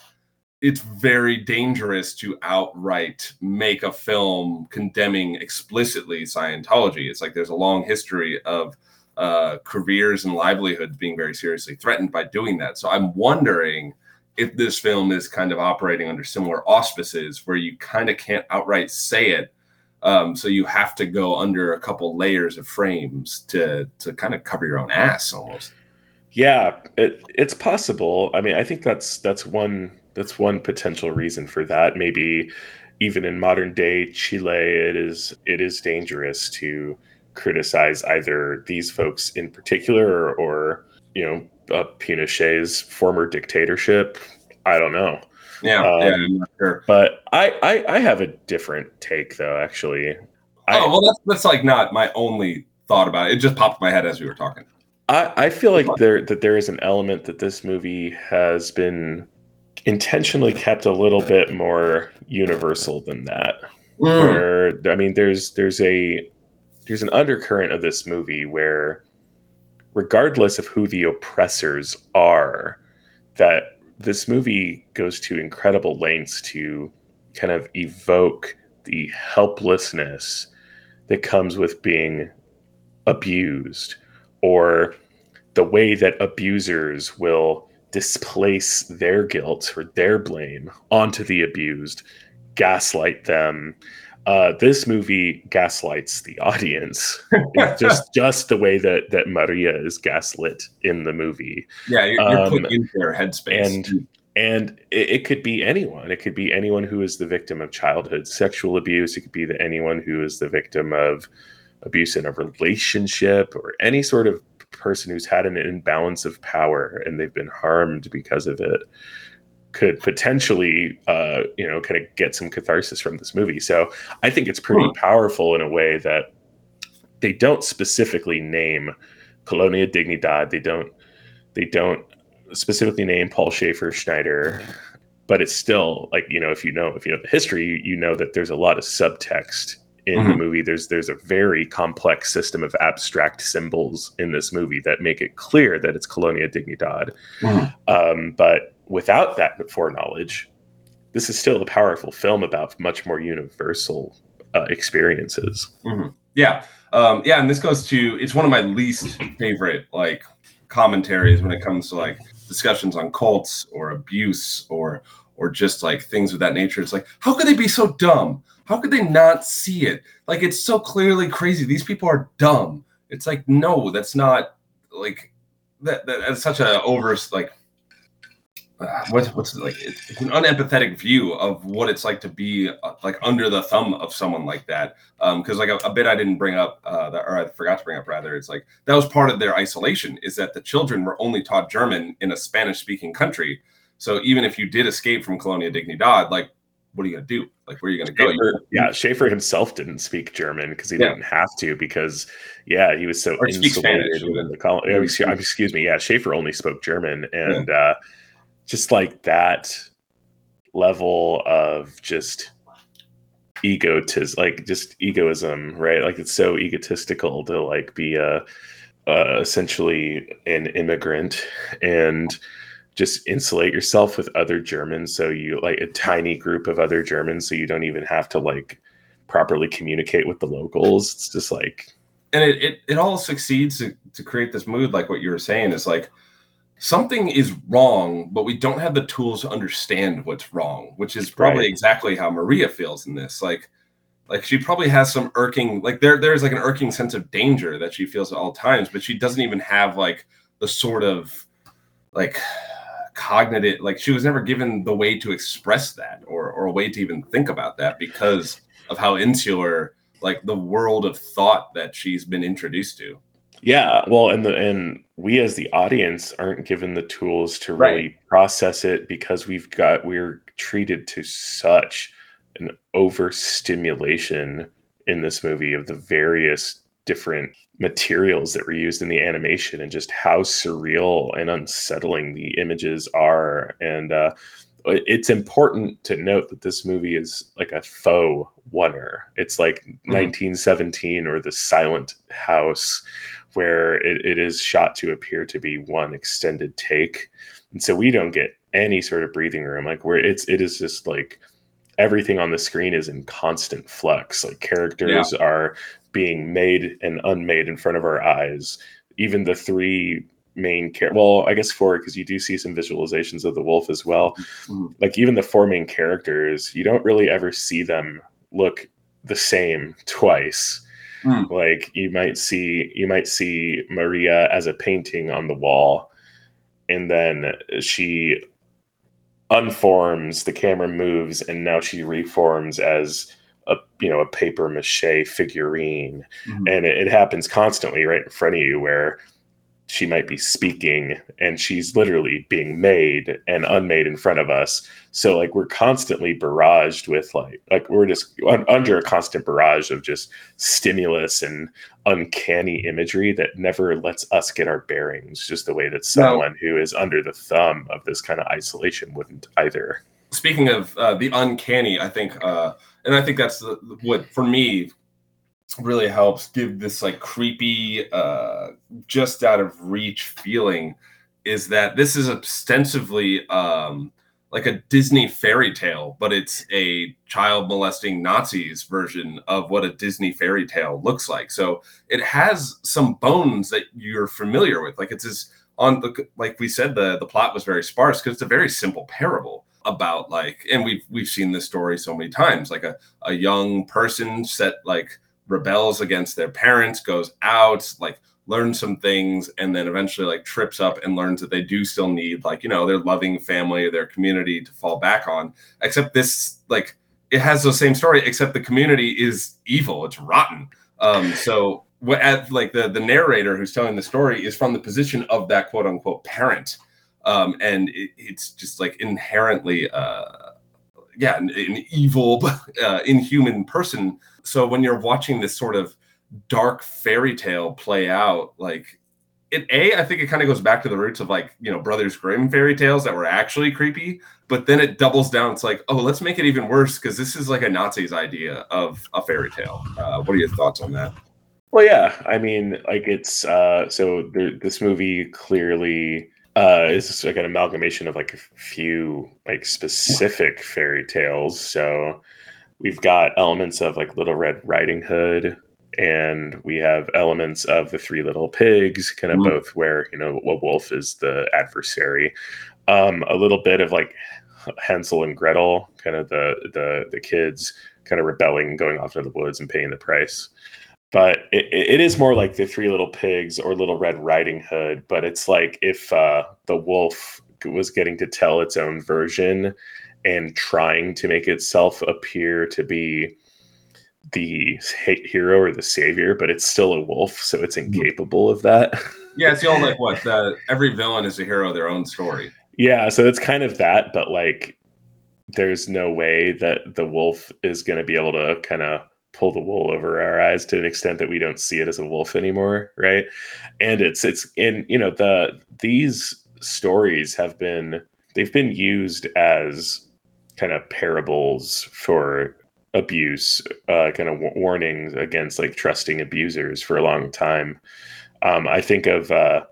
it's very dangerous to outright make a film condemning explicitly Scientology. It's like there's a long history of uh, careers and livelihoods being very seriously threatened by doing that. So I'm wondering if this film is kind of operating under similar auspices where you kind of can't outright say it. Um, so you have to go under a couple layers of frames to to kind of cover your own ass almost. Yeah, it, it's possible. I mean, I think that's that's one that's one potential reason for that. Maybe even in modern day Chile, it is it is dangerous to criticize either these folks in particular or, or you know uh, Pinochet's former dictatorship. I don't know. Yeah, um, yeah sure. But I, I I have a different take though. Actually. Oh well, that's that's like not my only thought about it. It just popped in my head as we were talking. I, I feel like there that there is an element that this movie has been intentionally kept a little bit more universal than that. Mm. Where I mean, there's there's a there's an undercurrent of this movie where, regardless of who the oppressors are, that this movie goes to incredible lengths to kind of evoke the helplessness that comes with being abused or the way that abusers will displace their guilt or their blame onto the abused, gaslight them. Uh, this movie gaslights the audience. *laughs* just just the way that that Maria is gaslit in the movie. Yeah, you're, you're um, put into their headspace. And and it, it, could be anyone. It could be anyone who is the victim of childhood sexual abuse. It could be the, anyone who is the victim of abuse in a relationship or any sort of person who's had an imbalance of power and they've been harmed because of it could potentially uh, you know kind of get some catharsis from this movie. So i think it's pretty powerful in a way that they don't specifically name colonia dignidad. They don't they don't specifically name paul schaefer schneider but it's still like you know if you know if you know the history you know that there's a lot of subtext in mm-hmm. the movie there's there's a very complex system of abstract symbols in this movie that make it clear that it's colonia dignidad mm-hmm. um, but without that foreknowledge this is still a powerful film about much more universal uh, experiences mm-hmm. yeah um, yeah and this goes to it's one of my least favorite like commentaries when it comes to like discussions on cults or abuse or or just like things of that nature it's like how could they be so dumb how could they not see it? Like it's so clearly crazy. These people are dumb. It's like no, that's not like that. that that's such a over like uh, what's what's like it's, an unempathetic view of what it's like to be uh, like under the thumb of someone like that Um, because like a, a bit i didn't bring up uh, that, or i forgot to bring up rather it's like that was part of their isolation is that the children were only taught german in a spanish speaking country so even if you did escape from colonia dignidad like what are you going to do like where are you going to go Schaefer, yeah, Schaefer himself didn't speak German because he Yeah. didn't have to because yeah, he was so Or insulated within the colony. Yeah. excuse, excuse me, yeah, Schaefer only spoke German, and uh, just like that level of just egotism, like just egoism, right? Like it's so egotistical to like be a uh, essentially an immigrant and just insulate yourself with other Germans. So you like a tiny group of other Germans, so you don't even have to like properly communicate with the locals. It's just like and it, it it all succeeds to, to create this mood like what you were saying is like something is wrong but we don't have the tools to understand what's wrong which is probably Right. exactly how maria feels in this like like she probably has some irking like there there's like an irking sense of danger that she feels at all times but she doesn't even have like the sort of like cognitive like she was never given the way to express that or or a way to even think about that because of how insular like the world of thought that she's been introduced to. Yeah, well, and the and we as the audience aren't given the tools to really Right. process it because we've got we're treated to such an overstimulation in this movie of the various different materials that were used in the animation and just how surreal and unsettling the images are and uh it's important to note that this movie is like a faux oner. It's like 1917 or The Silent House, where it, it is shot to appear to be one extended take, and so we don't get any sort of breathing room. Like where it's it is just like everything on the screen is in constant flux. Like characters are being made and unmade in front of our eyes. Even the three main char- well i guess four because you do see some visualizations of the wolf as well Mhm. like even the four main characters you don't really ever see them look the same twice Mm. like you might see you might see maria as a painting on the wall and then she unforms the camera moves and now she reforms as a you know a paper mache figurine. Mhm. and it, it happens constantly right in front of you where she might be speaking and she's literally being made and unmade in front of us. So like we're constantly barraged with like like we're just un- under a constant barrage of just stimulus and uncanny imagery that never lets us get our bearings just the way that someone who is under the thumb of this kind of isolation wouldn't either. Speaking of uh, the uncanny, I think, uh, and I think that's the, what for me really helps give this like creepy, uh, just out of reach feeling is that this is ostensibly um, like a Disney fairy tale, but it's a child molesting Nazis version of what a Disney fairy tale looks like. So it has some bones that you're familiar with. Like it's this on the like we said, the the plot was very sparse because it's a very simple parable about like and we've we've seen this story so many times like a, a young person set like rebels against their parents goes out like learns some things and then eventually like trips up and learns that they do still need like you know their loving family their community to fall back on. Except this like it has the same story except the community is evil. It's rotten. Um so what at like the the narrator who's telling the story is from the position of that quote unquote parent um and it, it's just like inherently uh yeah an, an evil *laughs* uh, inhuman person. So when you're watching this sort of dark fairy tale play out like it a i think it kind of goes back to the roots of like you know brothers grimm fairy tales that were actually creepy but then it doubles down. It's like oh let's make it even worse because this is like a nazi's idea of a fairy tale. Uh, what are your thoughts on that? Well, yeah, I mean, like it's uh, so there, this movie clearly uh, just like an amalgamation of like a few like specific fairy tales. So we've got elements of like Little Red Riding Hood, and we have elements of the Three Little Pigs, kind of Mhm. both where you know a wolf is the adversary. Um, a little bit of like Hansel and Gretel, kind of the the the kids kind of rebelling, going off into the woods and paying the price but it, it is more like the three little pigs or little red riding hood but it's like if uh, the wolf was getting to tell its own version and trying to make itself appear to be the hero or the savior, but it's still a wolf, so it's incapable of that. *laughs* Yeah, it's the old like what the every villain is a hero of their own story. Yeah, so it's kind of that, but like there's no way that the wolf is going to be able to kind of pull the wool over our eyes to an extent that we don't see it as a wolf anymore, right? And it's it's in you know the these stories have been they've been used as kind of parables for abuse, uh, kind of warnings against like trusting abusers for a long time. Um, I think of uh,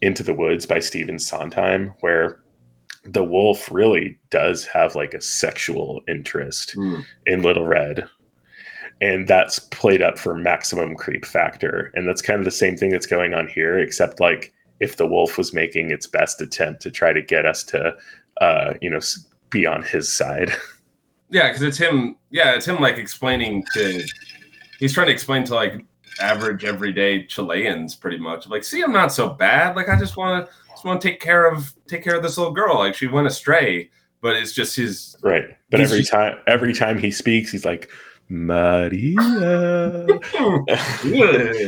Into the Woods by Stephen Sondheim, where the wolf really does have like a sexual interest Mm. in Little Red. And that's played up for maximum creep factor. And that's kind of the same thing that's going on here, except like if the wolf was making its best attempt to try to get us to, uh, you know, be on his side. *laughs* Yeah, because it's him. Yeah, it's him like explaining to. He's trying to explain to like average everyday Chileans, pretty much. Like, see, I'm not so bad. Like, I just want to just want to take care of take care of this little girl. Like, she went astray, but it's just his. right. But every just- time, every time he speaks, he's like, Maria.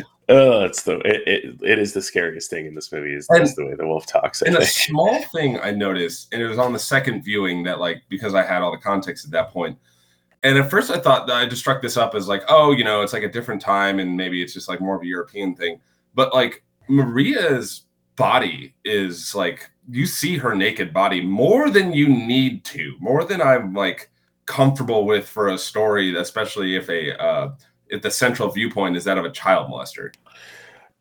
*laughs* Oh, it's the it, it, it is the scariest thing in this movie is, And- is the way the wolf talks. I a think. small thing I noticed, and it was on the second viewing that like because I had all the context at that point. And at first, I thought that I just struck this up as like, oh, you know, it's like a different time, and maybe it's just like more of a European thing. But like Maria's body is like you see her naked body more than you need to, more than I'm like comfortable with for a story, especially if a uh, if the central viewpoint is that of a child molester.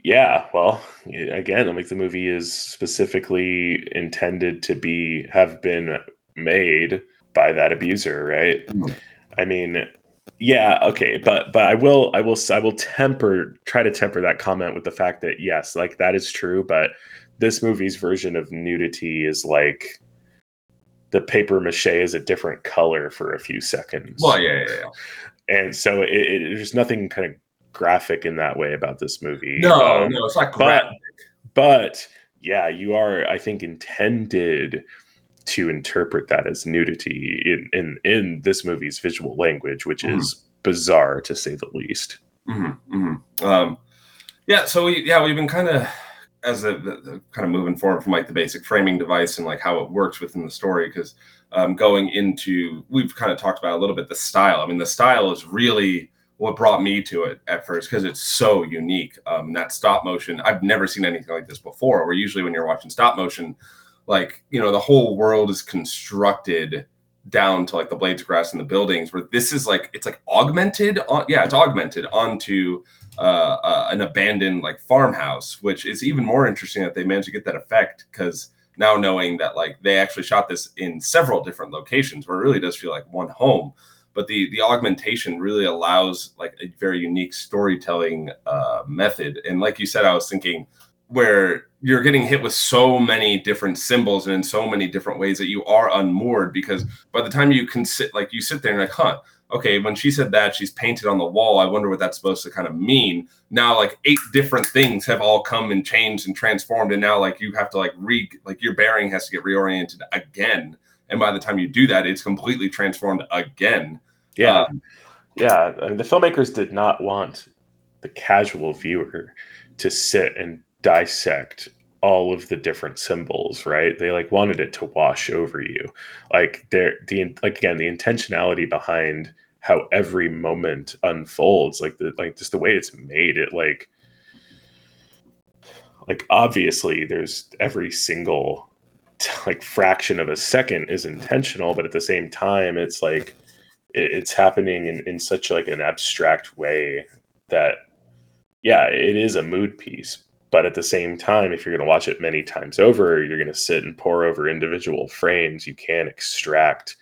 Yeah, well, again, like the movie is specifically intended to be have been made by that abuser, right? Mhm. I mean, yeah, okay, but but I will I will I will temper try to temper that comment with the fact that yes, like that is true, but this movie's version of nudity is like the paper mache is a different color for a few seconds. Well, yeah, yeah, yeah. and so it, it, there's nothing kind of graphic in that way about this movie. No, Um, no, it's not but graphic. but yeah, you are I think intended to interpret that as nudity in in in this movie's visual language, which Mhm. is bizarre to say the least. hmm hmm Um, yeah, so we yeah we've been kind of as a the, the kind of moving forward from like the basic framing device and like how it works within the story because um, going into we've kind of talked about a little bit the style. I mean, the style is really what brought me to it at first because it's so unique. Um, that stop motion, I've never seen anything like this before. Where usually when you're watching stop motion, like you know the whole world is constructed down to like the blades of grass and the buildings where this is like it's like augmented on yeah it's augmented onto uh, uh, an abandoned like farmhouse which is even more interesting that they managed to get that effect because now knowing that like they actually shot this in several different locations where it really does feel like one home. But the the augmentation really allows like a very unique storytelling uh, method. And like you said i was thinking where you're getting hit with so many different symbols and in so many different ways that you are unmoored because by the time you can sit like you sit there and like huh okay when she said that she's painted on the wall i wonder what that's supposed to kind of mean. Now like eight different things have all come and changed and transformed and now like you have to like re like your bearing has to get reoriented again. And by the time you do that it's completely transformed again. Yeah, Um, yeah. I mean, the filmmakers did not want the casual viewer to sit and dissect all of the different symbols right? They like wanted it to wash over you. Like there the like again the intentionality behind how every moment unfolds like the like just the way it's made it like like obviously there's every single *laughs* like fraction of a second is intentional but at the same time it's like it, it's happening in, in such like an abstract way that yeah it is a mood piece but at the same time if you're going to watch it many times over you're going to sit and pour over individual frames. You can extract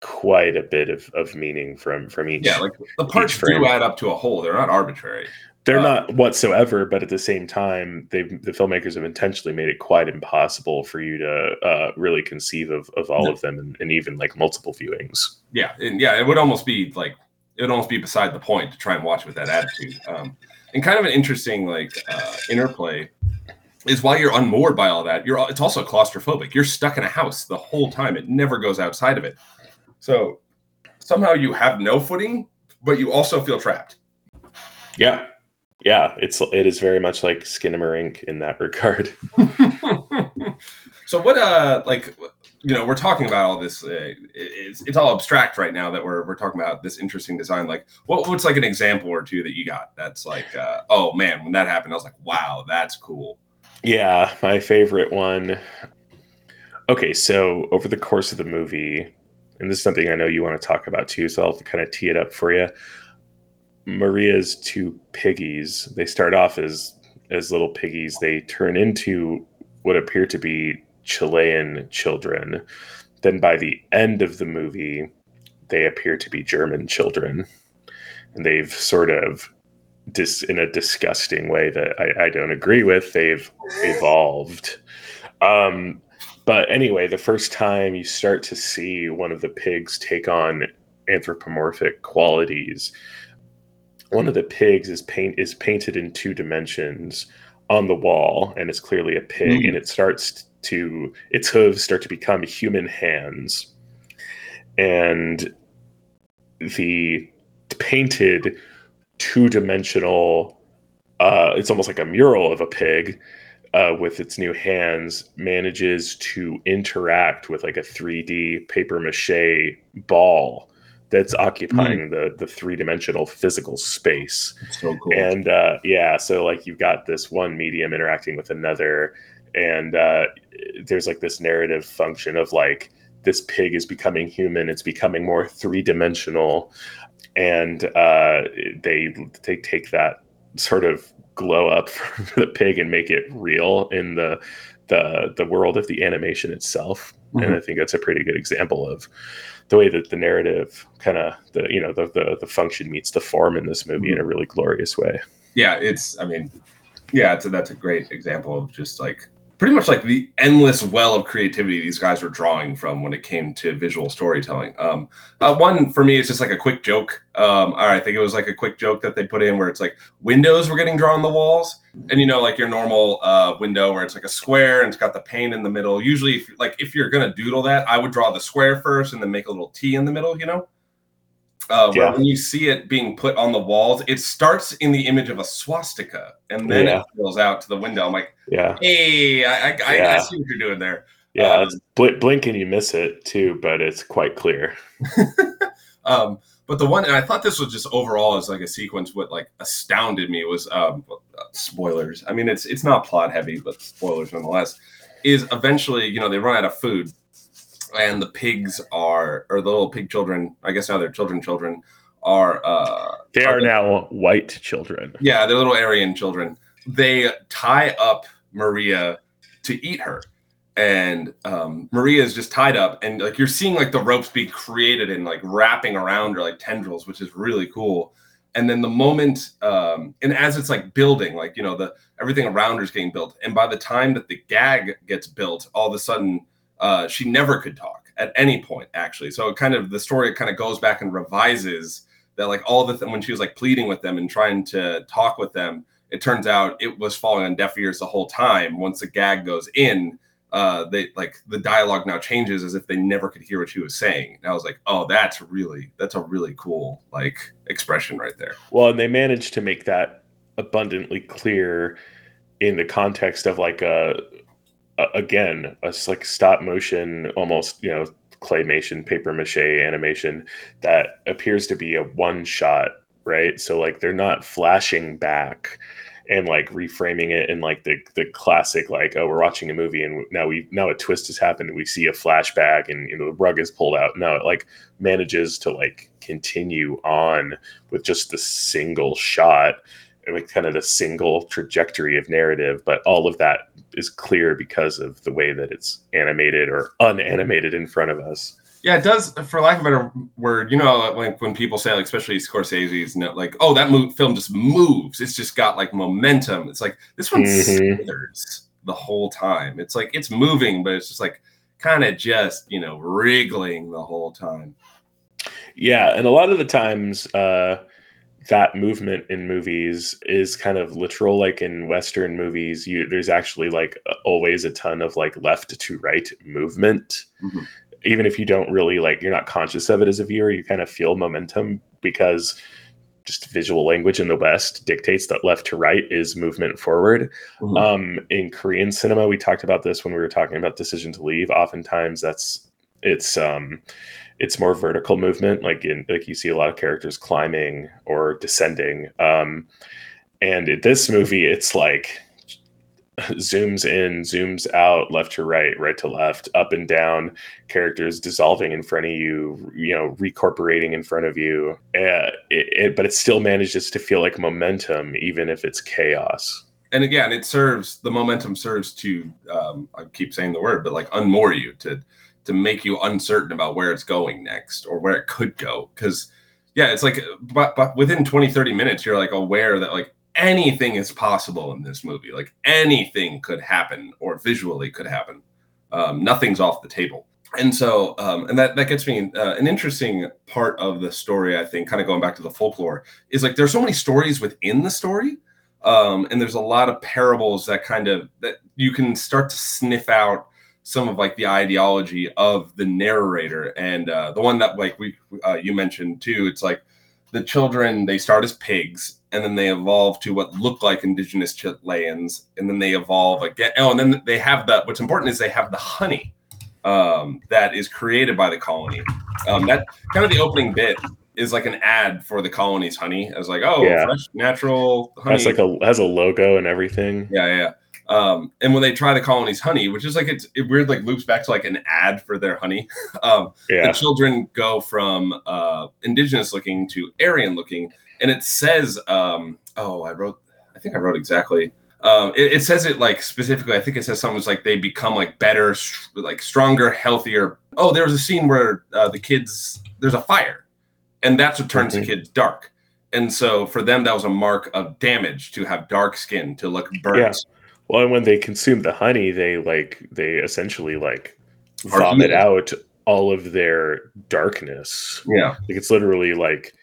quite a bit of, of meaning from from each yeah like the parts do add up to a whole. They're not arbitrary. They're uh, not whatsoever but at the same time they the filmmakers have intentionally made it quite impossible for you to uh, really conceive of, of all No. of them and, and even like multiple viewings. Yeah and yeah it would almost be like it would almost be beside the point to try and watch with that attitude. Um and kind of an interesting like uh interplay is while you're unmoored by all that, you're it's also claustrophobic. You're stuck in a house the whole time. It never goes outside of it. So somehow you have no footing, but you also feel trapped. Yeah. Yeah, it's it is very much like Skinamarink in that regard. *laughs* so what uh like you know we're talking about all this uh, it's, it's all abstract right now that we're, we're talking about this interesting design like what, what's like an example or two that you got that's like uh, oh man when that happened i was like wow that's cool Yeah, my favorite one. Okay, so over the course of the movie, and this is something I know you want to talk about too, so I'll kind of tee it up for you. Maria's two piggies, they start off as as little piggies. They turn into what appear to be Chilean children. Then by the end of the movie, they appear to be German children. And they've sort of dis- in a disgusting way that I, I don't agree with. They've evolved. Um, but anyway, the first time you start to see one of the pigs take on anthropomorphic qualities, one of the pigs is paint is painted in two dimensions on the wall, and it's clearly a pig, Mm. and it starts to its hooves start to become human hands, and the painted two-dimensional uh, it's almost like a mural of a pig uh, with its new hands manages to interact with like a 3d paper mache ball that's occupying the the three-dimensional physical space. So cool. And uh, yeah so like you've got this one medium interacting with another and uh, there's like this narrative function of like this pig is becoming human it's becoming more three-dimensional and uh, they they take that sort of glow up *laughs* for the pig and make it real in the the the world of the animation itself and i think that's a pretty good example of the way that the narrative kind of the you know the, the the function meets the form in this movie in a really glorious way. Yeah it's i mean yeah it's a, that's a great example of just like pretty much like the endless well of creativity these guys were drawing from when it came to visual storytelling. Um uh, one for me is just like a quick joke. Um i think it was like a quick joke that they put in where it's like windows were getting drawn on the walls. And you know like your normal uh window where it's like a square and it's got the pane in the middle. Usually if like if you're gonna doodle that i would draw the square first and then make a little t in the middle you know uh, Yeah. when you see it being put on the walls, it starts in the image of a swastika and then Yeah. it fills out to the window. I'm like, yeah hey, I, I, I, I see what you're doing there. yeah Um, it's bl- blink and you miss it too but it's quite clear *laughs* Um, but the one, and I thought this was just overall as like a sequence. What like astounded me was um, spoilers. I mean, it's it's not plot heavy, but spoilers nonetheless. Is eventually, you know, they run out of food, and the pigs are, or the little pig children. I guess now they're children. Children are. uh they are now white children Yeah, they're little Aryan children. They tie up Maria to eat her. And um, Maria is just tied up, and like you're seeing like the ropes be created and like wrapping around her like tendrils, which is really cool. And then the moment, um, and as it's like building, like you know, the everything around her is getting built. And by the time that the gag gets built, all of a sudden, uh, she never could talk at any point, actually. So it kind of the story kind of goes back and revises that like all the th- when she was like pleading with them and trying to talk with them it turns out it was falling on deaf ears the whole time. Once the gag goes in uh they like the dialogue now changes as if they never could hear what she was saying. And i was like oh that's really that's a really cool like expression right there. Well, and they managed to make that abundantly clear in the context of like a, a again a like stop motion, almost you know claymation, paper mache animation that appears to be a one shot, right? So like they're not flashing back and like reframing it in like the the classic like oh we're watching a movie and now we now a twist has happened we see a flashback and you know the rug is pulled out. No, it like manages to like continue on with just the single shot and like kind of the single trajectory of narrative but all of that is clear because of the way that it's animated or unanimated in front of us. Yeah it does for lack of a better word you know like when people say like especially scorsese's no, like oh that mo- film just moves. It's just got like momentum. It's like this one Mhm. slithers the whole time. It's like it's moving but it's just like kind of just you know wriggling the whole time. Yeah and a lot of the times uh that movement in movies is kind of literal like in western movies you there's actually like always a ton of like left to right movement Mhm. even if you don't really like you're not conscious of it as a viewer you kind of feel momentum because just visual language in the west dictates that left to right is movement forward Mhm. um in korean cinema we talked about this when we were talking about decision to leave oftentimes that's it's um it's more vertical movement like in like you see a lot of characters climbing or descending um and in this movie it's like *laughs* zooms in zooms out left to right right to left up and down characters dissolving in front of you you know recorporating in front of you uh, it, it, but it still manages to feel like momentum even if it's chaos. And again, it serves the momentum serves to um, I keep saying the word, but like unmoor you to to make you uncertain about where it's going next or where it could go. Because yeah, it's like but but within 20, 30 minutes, you're like aware that like anything is possible in this movie. Like anything could happen or visually could happen. Um, nothing's off the table. And so, um, and that that gets me uh, an interesting part of the story. I think, kind of going back to the folklore, is like there's so many stories within the story um, and there's a lot of parables that kind of that you can start to sniff out some of like the ideology of the narrator and uh, the one that like we uh, you mentioned too it's like the children they start as pigs and then they evolve to what look like indigenous chileans and then they evolve again oh and then they have the what's important is they have the honey um, that is created by the colony um, that kind of the opening bit is like an ad for the colony's honey as like oh Yeah. fresh natural honey has like a has a logo and everything yeah, yeah. Um, and when they try the colony's honey, which is like it's it weird, like loops back to like an ad for their honey. *laughs* Um, yeah The children go from uh, indigenous looking to Aryan looking, and it says, um, "Oh, I wrote. I think I wrote exactly. Um, it, it says it like specifically. I think it says something like they become like better, str- like stronger, healthier. Oh, there was a scene where uh, the kids there's a fire, and that's what turns Mhm. the kids dark. And so for them, that was a mark of damage to have dark skin, to look burnt. Yeah. Well, and when they consume the honey, they like they essentially like Are vomit out all of their darkness. yeah. Like it's literally like,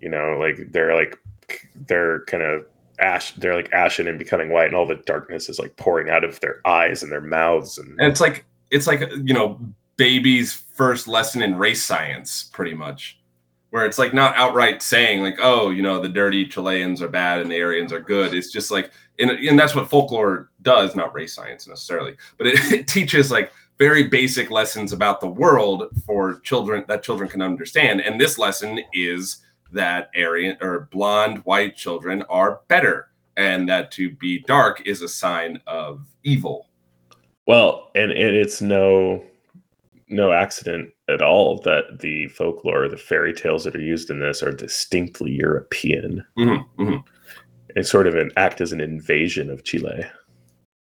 you know, like they're like they're kind of ash. They're like ashen and becoming white, and all the darkness is like pouring out of their eyes and their mouths. And And it's like it's like you know baby's first lesson in race science, pretty much, where it's like not outright saying like, oh, you know, the dirty Chileans are bad and the Aryans are good. It's just like, and, and that's what folklore does, not race science necessarily, but it, *laughs* it teaches like very basic lessons about the world for children that children can understand. And this lesson is that Aryan or blonde white children are better, and that to be dark is a sign of evil. well, and, and it's no no accident at all that the folklore, the fairy tales that are used in this, are distinctly European. Mhm, mhm. It's sort of an act as an invasion of Chile.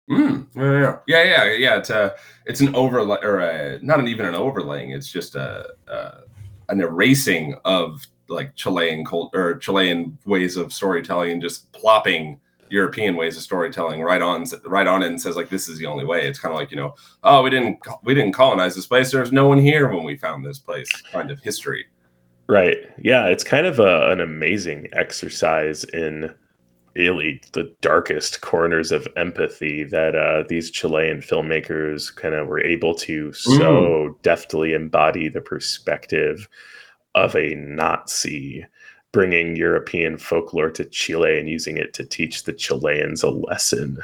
Mm, yeah, yeah, yeah, yeah. It's a, it's an overlay, or a, not an, even an overlaying. It's just a, a an erasing of like Chilean cult or Chilean ways of storytelling, and just plopping European ways of storytelling right on, right on it, and says like this is the only way. It's kind of like you know, oh, we didn't, we didn't colonize this place. There's no one here when we found this place. Kind of history. Right. Yeah, it's kind of a, an amazing exercise in really the darkest corners of empathy that uh, these Chilean filmmakers kind of were able to so deftly embody the perspective of a Nazi bringing European folklore to Chile and using it to teach the Chileans a lesson.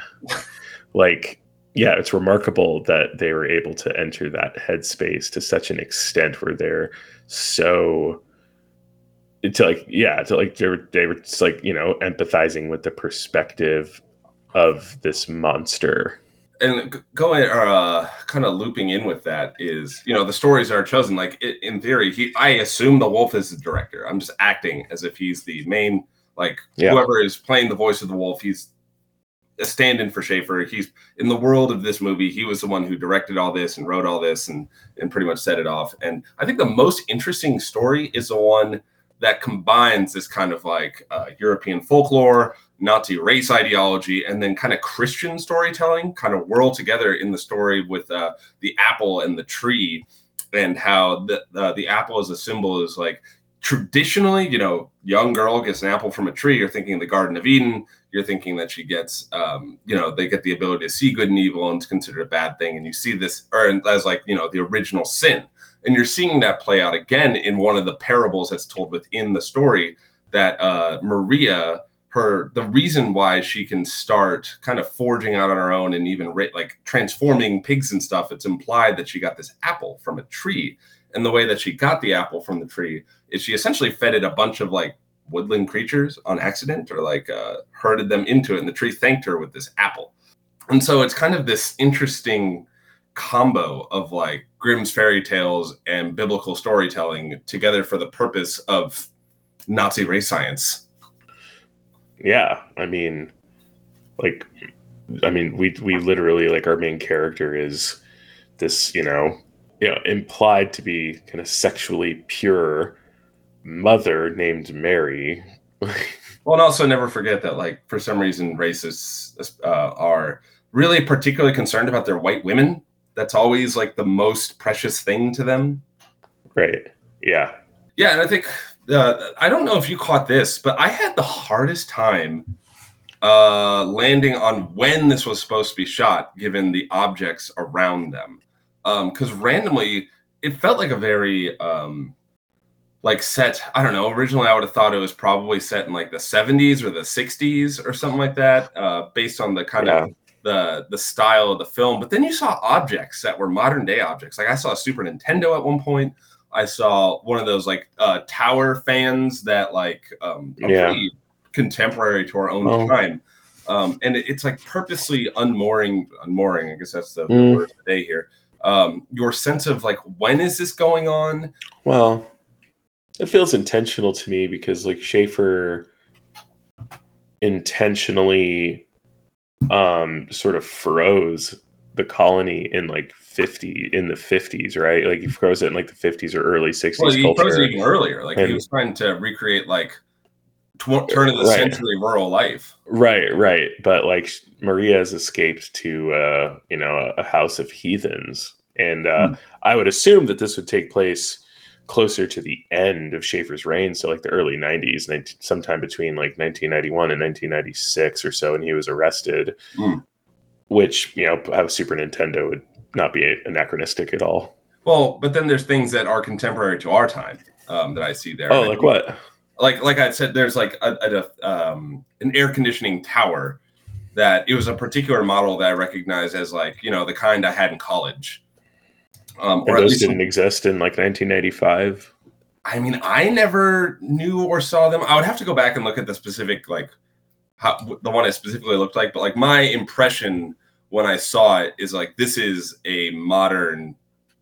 *laughs* like, yeah, it's remarkable that they were able to enter that headspace to such an extent where they're so to like yeah to like they were they were just like you know empathizing with the perspective of this monster and going or uh, kind of looping in with that is you know the stories are chosen like in theory he i assume the wolf is the director i'm just acting as if he's the main like Yeah. whoever is playing the voice of the wolf he's a stand-in for Schaefer. He's in the world of this movie. He was the one who directed all this and wrote all this and and pretty much set it off. And I think the most interesting story is the one that combines this kind of like uh, European folklore, Nazi race ideology, and then kind of Christian storytelling, kind of whirl together in the story with uh, the apple and the tree, and how the uh, the apple as a symbol is like traditionally, you know, young girl gets an apple from a tree. You're thinking the Garden of Eden. You're thinking that she gets, um, you know, they get the ability to see good and evil and it's considered a bad thing. And you see this, or as like, you know, the original sin. And you're seeing that play out again in one of the parables that's told within the story that uh, Maria, her, the reason why she can start kind of forging out on her own and even like transforming pigs and stuff, it's implied that she got this apple from a tree. And the way that she got the apple from the tree is she essentially fed it a bunch of like woodland creatures on accident or like uh, herded them into it. And the tree thanked her with this apple. And so it's kind of this interesting combo of like Grimm's fairy tales and biblical storytelling together for the purpose of Nazi race science. Yeah, I mean, like, I mean, we we literally like our main character is this, you know, you know, implied to be kind of sexually pure mother named Mary. *laughs* well, and also never forget that, like, for some reason, racists uh, are really particularly concerned about their white women. That's always like the most precious thing to them. Right. Yeah. Yeah, and I think uh, I don't know if you caught this, but I had the hardest time uh, landing on when this was supposed to be shot, given the objects around them. Because um, randomly, it felt like a very um, like set. I don't know. Originally, I would have thought it was probably set in like the 70s or the 60s or something like that, uh, based on the kind Yeah. of the the style of the film. But then you saw objects that were modern day objects. Like I saw a Super Nintendo at one point. I saw one of those like uh, tower fans that like um, Yeah. pretty contemporary to our own Oh. time. Um, and it- it's like purposely unmooring, unmooring. I guess that's the, the Mm. word of the day here. Um, your sense of like when is this going on? Well, it feels intentional to me because like Schaefer intentionally um sort of froze the colony in like 50 in the 50s, right? Like he froze it in like the 50s or early 60s Well, he froze it even earlier. Like he was trying to recreate like tw- turn of the Right. century rural life. Right, right. But like Maria has escaped to uh, you know, a, a house of heathens. And uh Hmm. I would assume that this would take place closer to the end of Schaefer's reign, so like the early 90s, 19, sometime between like 1991 and 1996 or so, and he was arrested. Hmm. Which, you know, have a Super Nintendo would not be anachronistic at all. Well, but then there's things that are contemporary to our time um, that I see there. Oh, like what? like like I said, there's like a, a um, an air conditioning tower that it was a particular model that I recognized as like you know the kind I had in college. Um, or those didn't exist in like 1995. I mean, I never knew or saw them. I would have to go back and look at the specific, like, how the one I specifically looked like. But like my impression when I saw it is like this is a modern,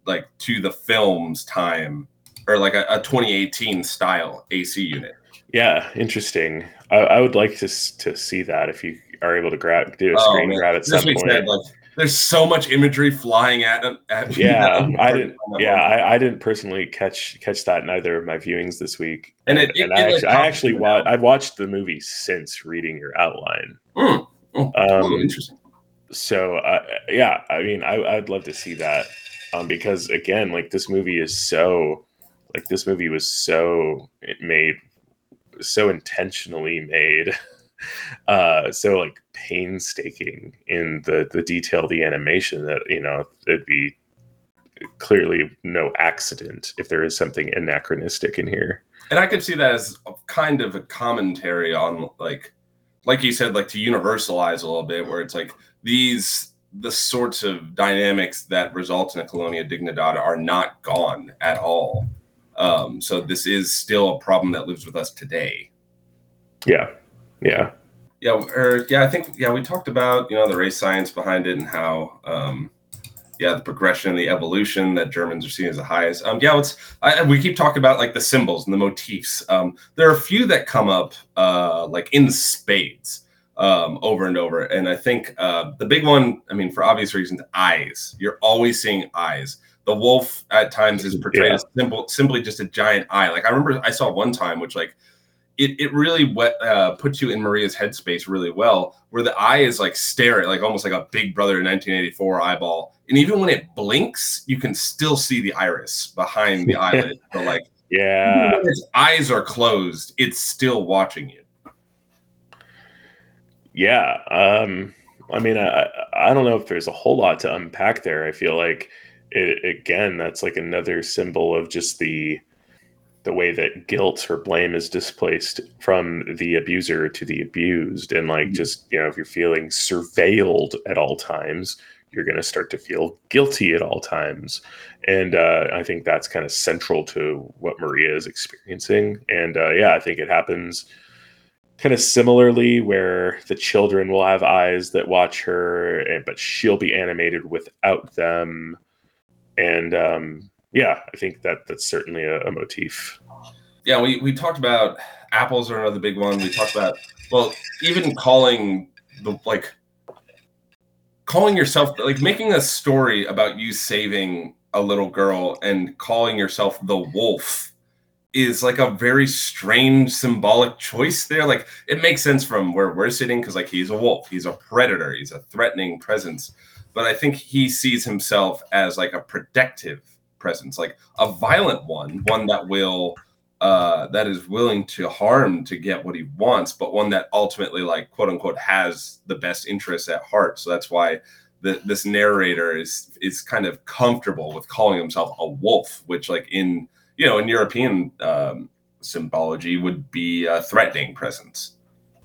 like to the film's time, or like a, a 2018 style AC unit. Yeah, interesting. I, I would like to to see that if you are able to grab do a Oh, screen man. grab at some point. said, like, there's so much imagery flying at at yeah, I didn't. Yeah. I, I didn't personally catch catch that in either of my viewings this week. And it- it- and it, I like, actually, I actually me wa- I've watched the movie since reading your outline. Mm. Oh, Um, interesting. so uh, yeah, I mean, I, I'd love to see that um, because again, like this movie is so like this movie was so it made so intentionally made *laughs* uh so like painstaking in the the detail the animation that you know it'd be clearly no accident if there is something anachronistic in here. And I could see that as a kind of a commentary on like like you said like to universalize a little bit where it's like these the sorts of dynamics that result in a colonia dignidad are not gone at all. Um so this is still a problem that lives with us today. Yeah yeah. Yeah or yeah i think yeah we talked about you know the race science behind it and how um yeah the progression the evolution that germans are seeing as the highest. Um yeah let's I, we keep talking about like the symbols and the motifs. Um there are a few that come up uh like in spades um over and over. And i think uh the big one i mean for obvious reasons eyes. You're always seeing eyes. The wolf at times is *laughs* portrayed Yeah. as simple simply just a giant eye. Like i remember i saw one time which like it, it really wet, uh, puts you in Maria's headspace really well, where the eye is like staring, like almost like a Big Brother 1984 eyeball, and even when it blinks, you can still see the iris behind the *laughs* eyelid. So like Yeah. Its eyes are closed, it's still watching you. Yeah. Um, I mean, I, I don't know if there's a whole lot to unpack there. I feel like it, again, that's like another symbol of just the the way that guilt or blame is displaced from the abuser to the abused. And like Mhm. just you know if you're feeling surveilled at all times you're going to start to feel guilty at all times. And uh, i think that's kind of central to what maria is experiencing. And uh, yeah i think it happens kind of similarly where the children will have eyes that watch her and but she'll be animated without them. And um yeah i think that that's certainly a, a motif Yeah, we, we talked about apples are another big one. We talked about well, even calling the like calling yourself like making a story about you saving a little girl and calling yourself the wolf is like a very strange symbolic choice there. Like it makes sense from where we're sitting because like he's a wolf, he's a predator, he's a threatening presence. But I think he sees himself as like a protective presence, like a violent one, one that will uh that is willing to harm to get what he wants, but one that ultimately like quote unquote has the best interests at heart. So that's why the, this narrator is is kind of comfortable with calling himself a wolf, which like in you know in European um, symbology would be a threatening presence.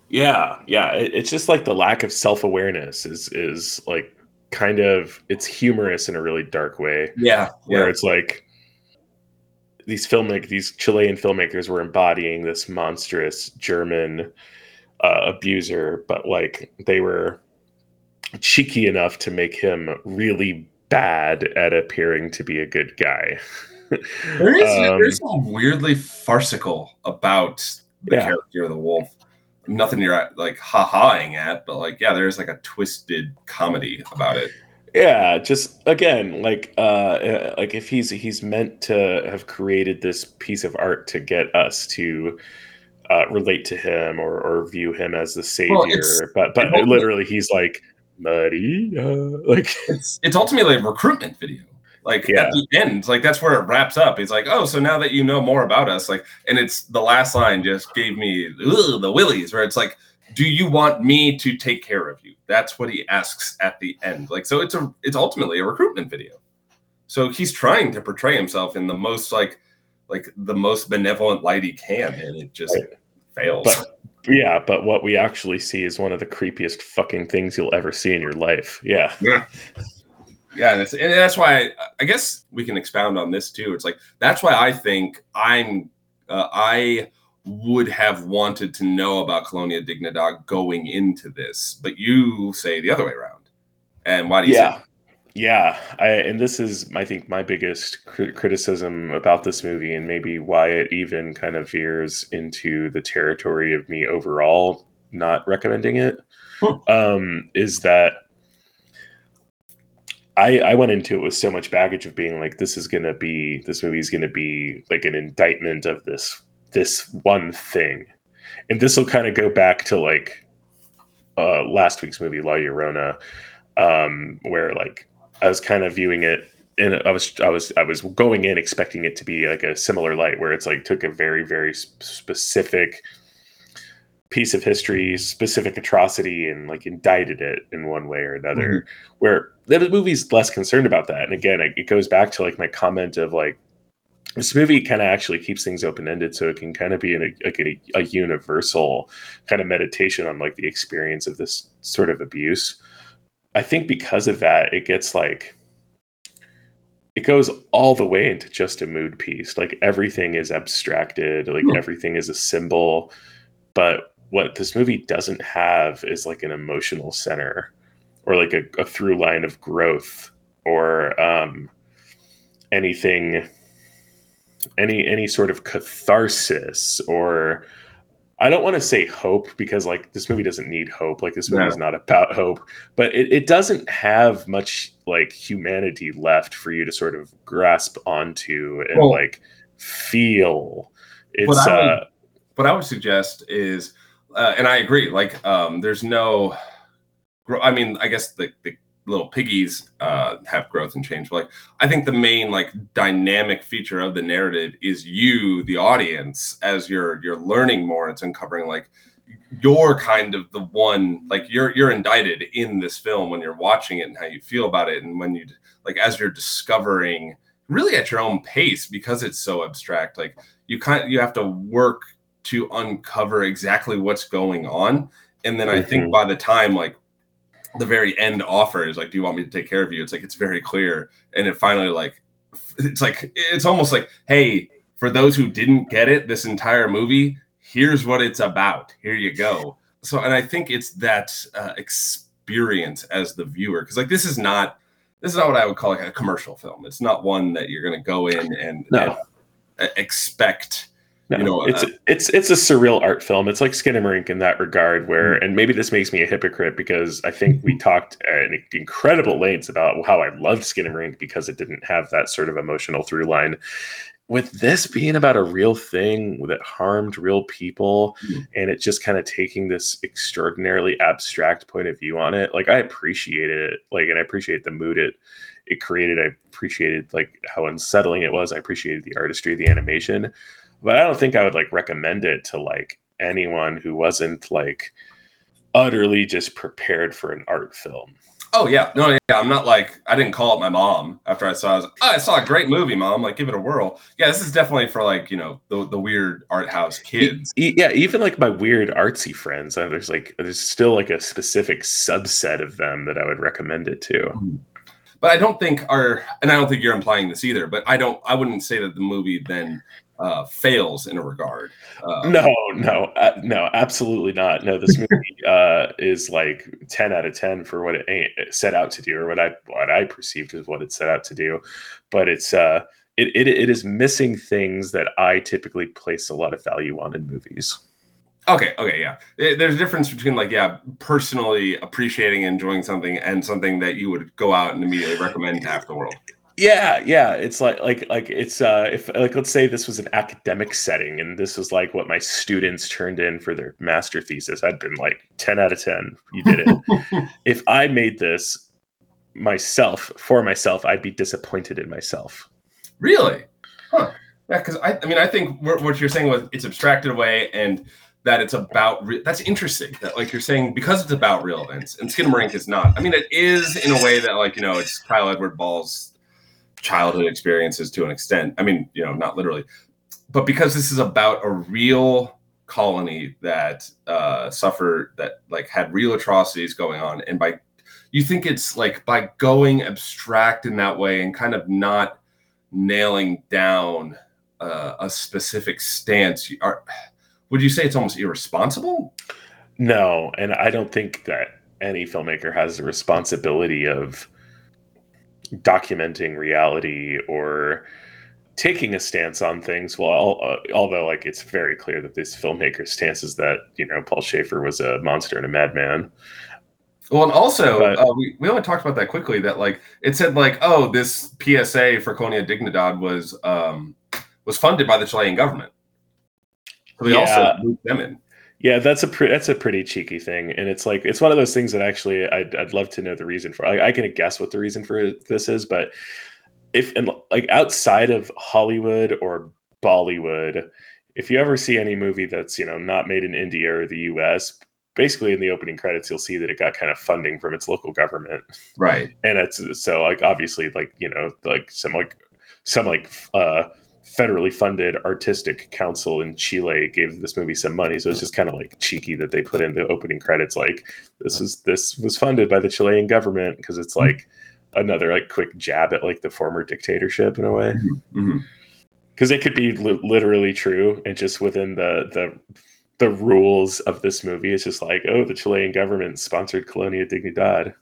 Yeah, yeah. It, it's just like the lack of self awareness is is like kind of it's humorous in a really dark way, Yeah, where it's like these filmmakers, these Chilean filmmakers, were embodying this monstrous German uh, abuser, but like they were cheeky enough to make him really bad at appearing to be a good guy. There is *laughs* Um, there's something weirdly farcical about the Yeah. character of the wolf. Nothing you're like ha-haing at, but like yeah, there's like a twisted comedy about it. yeah just again like uh uh, like if he's he's meant to have created this piece of art to get us to uh relate to him or or view him as the savior Well, but but literally he's like maria *laughs* like It's it's ultimately a recruitment video. Like Yeah. at the end, like that's where it wraps up. He's like, oh, so now that you know more about us, like, and it's the last line just gave me the willies, where it's like, do you want me to take care of you? That's what he asks at the end. Like, so it's a it's ultimately a recruitment video. So he's trying to portray himself in the most like like the most benevolent light he can, and it just Right. fails. But- yeah but what we actually see is one of the creepiest fucking things you'll ever see in your life yeah Yeah, and, it's, and that's why I, I guess we can expound on this too. It's like that's why I think I'm uh, I would have wanted to know about Colonia Dignidad going into this, but you say the other way around. And why do you say yeah yeah I, and this is i think my biggest cri- criticism about this movie and maybe why it even kind of veers into the territory of me overall not recommending it Hmm. um, is that I, I went into it with so much baggage of being like this is gonna be this movie is gonna be like an indictment of this this one thing and this will kind of go back to like uh last week's movie La Llorona um where like I was kind of viewing it and I was I was I was going in expecting it to be like a similar light where it's like took a very very s- specific piece of history, specific atrocity, and like indicted it in one way or another. Where the movie's less concerned about that, and again, it, it goes back to like my comment of like this movie kind of actually keeps things open ended, so it can kind of be in a, like a, a universal kind of meditation on like the experience of this sort of abuse. I think because of that, it gets like it goes all the way into just a mood piece. Like everything is abstracted, like Hmm. everything is a symbol. But what this movie doesn't have is like an emotional center or like a, a through line of growth or um, anything any any sort of catharsis or I don't want to say hope because like this movie doesn't need hope. Like this movie No. is not about hope, but it, it doesn't have much like humanity left for you to sort of grasp onto and Well- like feel. It's What I would- uh what I would suggest is, uh, and I agree. Like, um, there's no. Gro- I mean, I guess the, the little piggies uh, have growth and change. But like I think the main like dynamic feature of the narrative is you, the audience, as you're you're learning more. It's uncovering like you're kind of the one like you're you're indicted in this film when you're watching it and how you feel about it and when you like as you're discovering really at your own pace because it's so abstract like you kind of you have to work to uncover exactly what's going on and then i think Mhm. by the time like the very end offer is like do you want me to take care of you? It's like it's very clear. And it finally like it's like it's almost like hey for those who didn't get it this entire movie here's what it's about. Here you go. So and i think it's that uh, experience as the viewer because like this is not this is not what i would call like a commercial film. It's not one that you're going to go in and, No. and, uh, expect No, You know, it's uh, it's it's a surreal art film. It's like Skinamarink in that regard, where Mm-hmm. and maybe this makes me a hypocrite because I think we talked at incredible lengths about how I loved Skinamarink because it didn't have that sort of emotional through line. With this being about a real thing that harmed real people, Mhm. and it just kind of taking this extraordinarily abstract point of view on it, like I appreciated it, like and I appreciate the mood it it created. I appreciated like how unsettling it was. I appreciated the artistry, the animation but I don't think I would like recommend it to like anyone who wasn't like utterly just prepared for an art film. oh yeah no yeah i'm not like i didn't call up my mom after i saw it I, like, oh, I saw a great movie mom like give it a whirl yeah this is definitely for like you know the, the weird art house kids E- yeah, even like my weird artsy friends, uh, there's like there's still like a specific subset of them that I would recommend it to. but i don't think our and i don't think you're implying this either but i don't i wouldn't say that the movie then uh fails in a regard uh, No, no, uh, no, absolutely not. No, this movie *laughs* uh, is like ten out of ten for what it, set out to do, or what I what I perceived as what it set out to do. But it's uh, it, it it is missing things that I typically place a lot of value on in movies. Okay, okay, yeah. Eh, There's a difference between like yeah, personally appreciating and enjoying something and something that you would go out and immediately recommend to half the world. Yeah, yeah. It's like like like it's uh if like let's say this was an academic setting and this was like what my students turned in for their master thesis, I'd been like 10 out of 10. You did it. *laughs* if I made this myself for myself, I'd be disappointed in myself. Really? Huh. Yeah, because I, I mean, I think what what you're saying was it's abstracted away and that it's about re- that's interesting. That like you're saying because it's about real events and Skinamarink is not. I mean, it is in a way that like you know it's Kyle Edward Ball's childhood experiences to an extent. I mean, you know, not literally, but because this is about a real colony that uh suffered that like had real atrocities going on and by you think it's like by going abstract in that way and kind of not nailing down uh, a specific stance you are would you say it's almost irresponsible No, and I don't think that any filmmaker has the responsibility of documenting reality or taking a stance on things. Well, uh, although like it's very clear that this filmmaker's stance is that you know Paul Schaefer was a monster and a madman. well and also But- uh, we, we only talked about that quickly that like it said like oh this psa for Colonia dignidad was um was funded by the chilean government so they Yeah. also moved them in Yeah, that's a pre- that's a pretty cheeky thing, and it's like it's one of those things that actually I'd, I'd love to know the reason for. I, I can guess what the reason for this is, but if and like outside of Hollywood or Bollywood, if you ever see any movie that's you know not made in India or the U.S., basically in the opening credits you'll see that it got kind of funding from its local government, right and it's so like obviously like you know like some like some like uh federally funded artistic council in Chile gave this movie some money. So it's just kind of like cheeky that they put in the opening credits like this is this was funded by the Chilean government because it's like another like quick jab at like the former dictatorship in a way. Mhm. Because it could be li- literally true and just within the the the rules of this movie, it's just like, oh, the Chilean government sponsored Colonia Dignidad.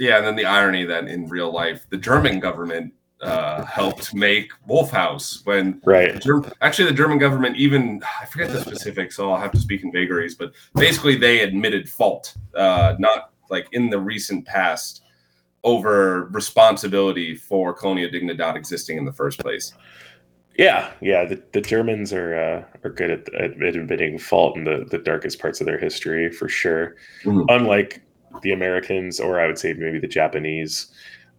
Yeah, and then the irony that in real life, the German government uh, helped make Wolf House when Right. Germ- actually the German government even I forget the specifics, so I'll have to speak in vagaries, but basically they admitted fault, uh, not like in the recent past, over responsibility for Colonia Dignidad existing in the first place. Yeah, yeah. The, the Germans are uh, are good at, at admitting fault in the, the darkest parts of their history for sure. Mhm. Unlike the Americans, or I would say maybe the Japanese.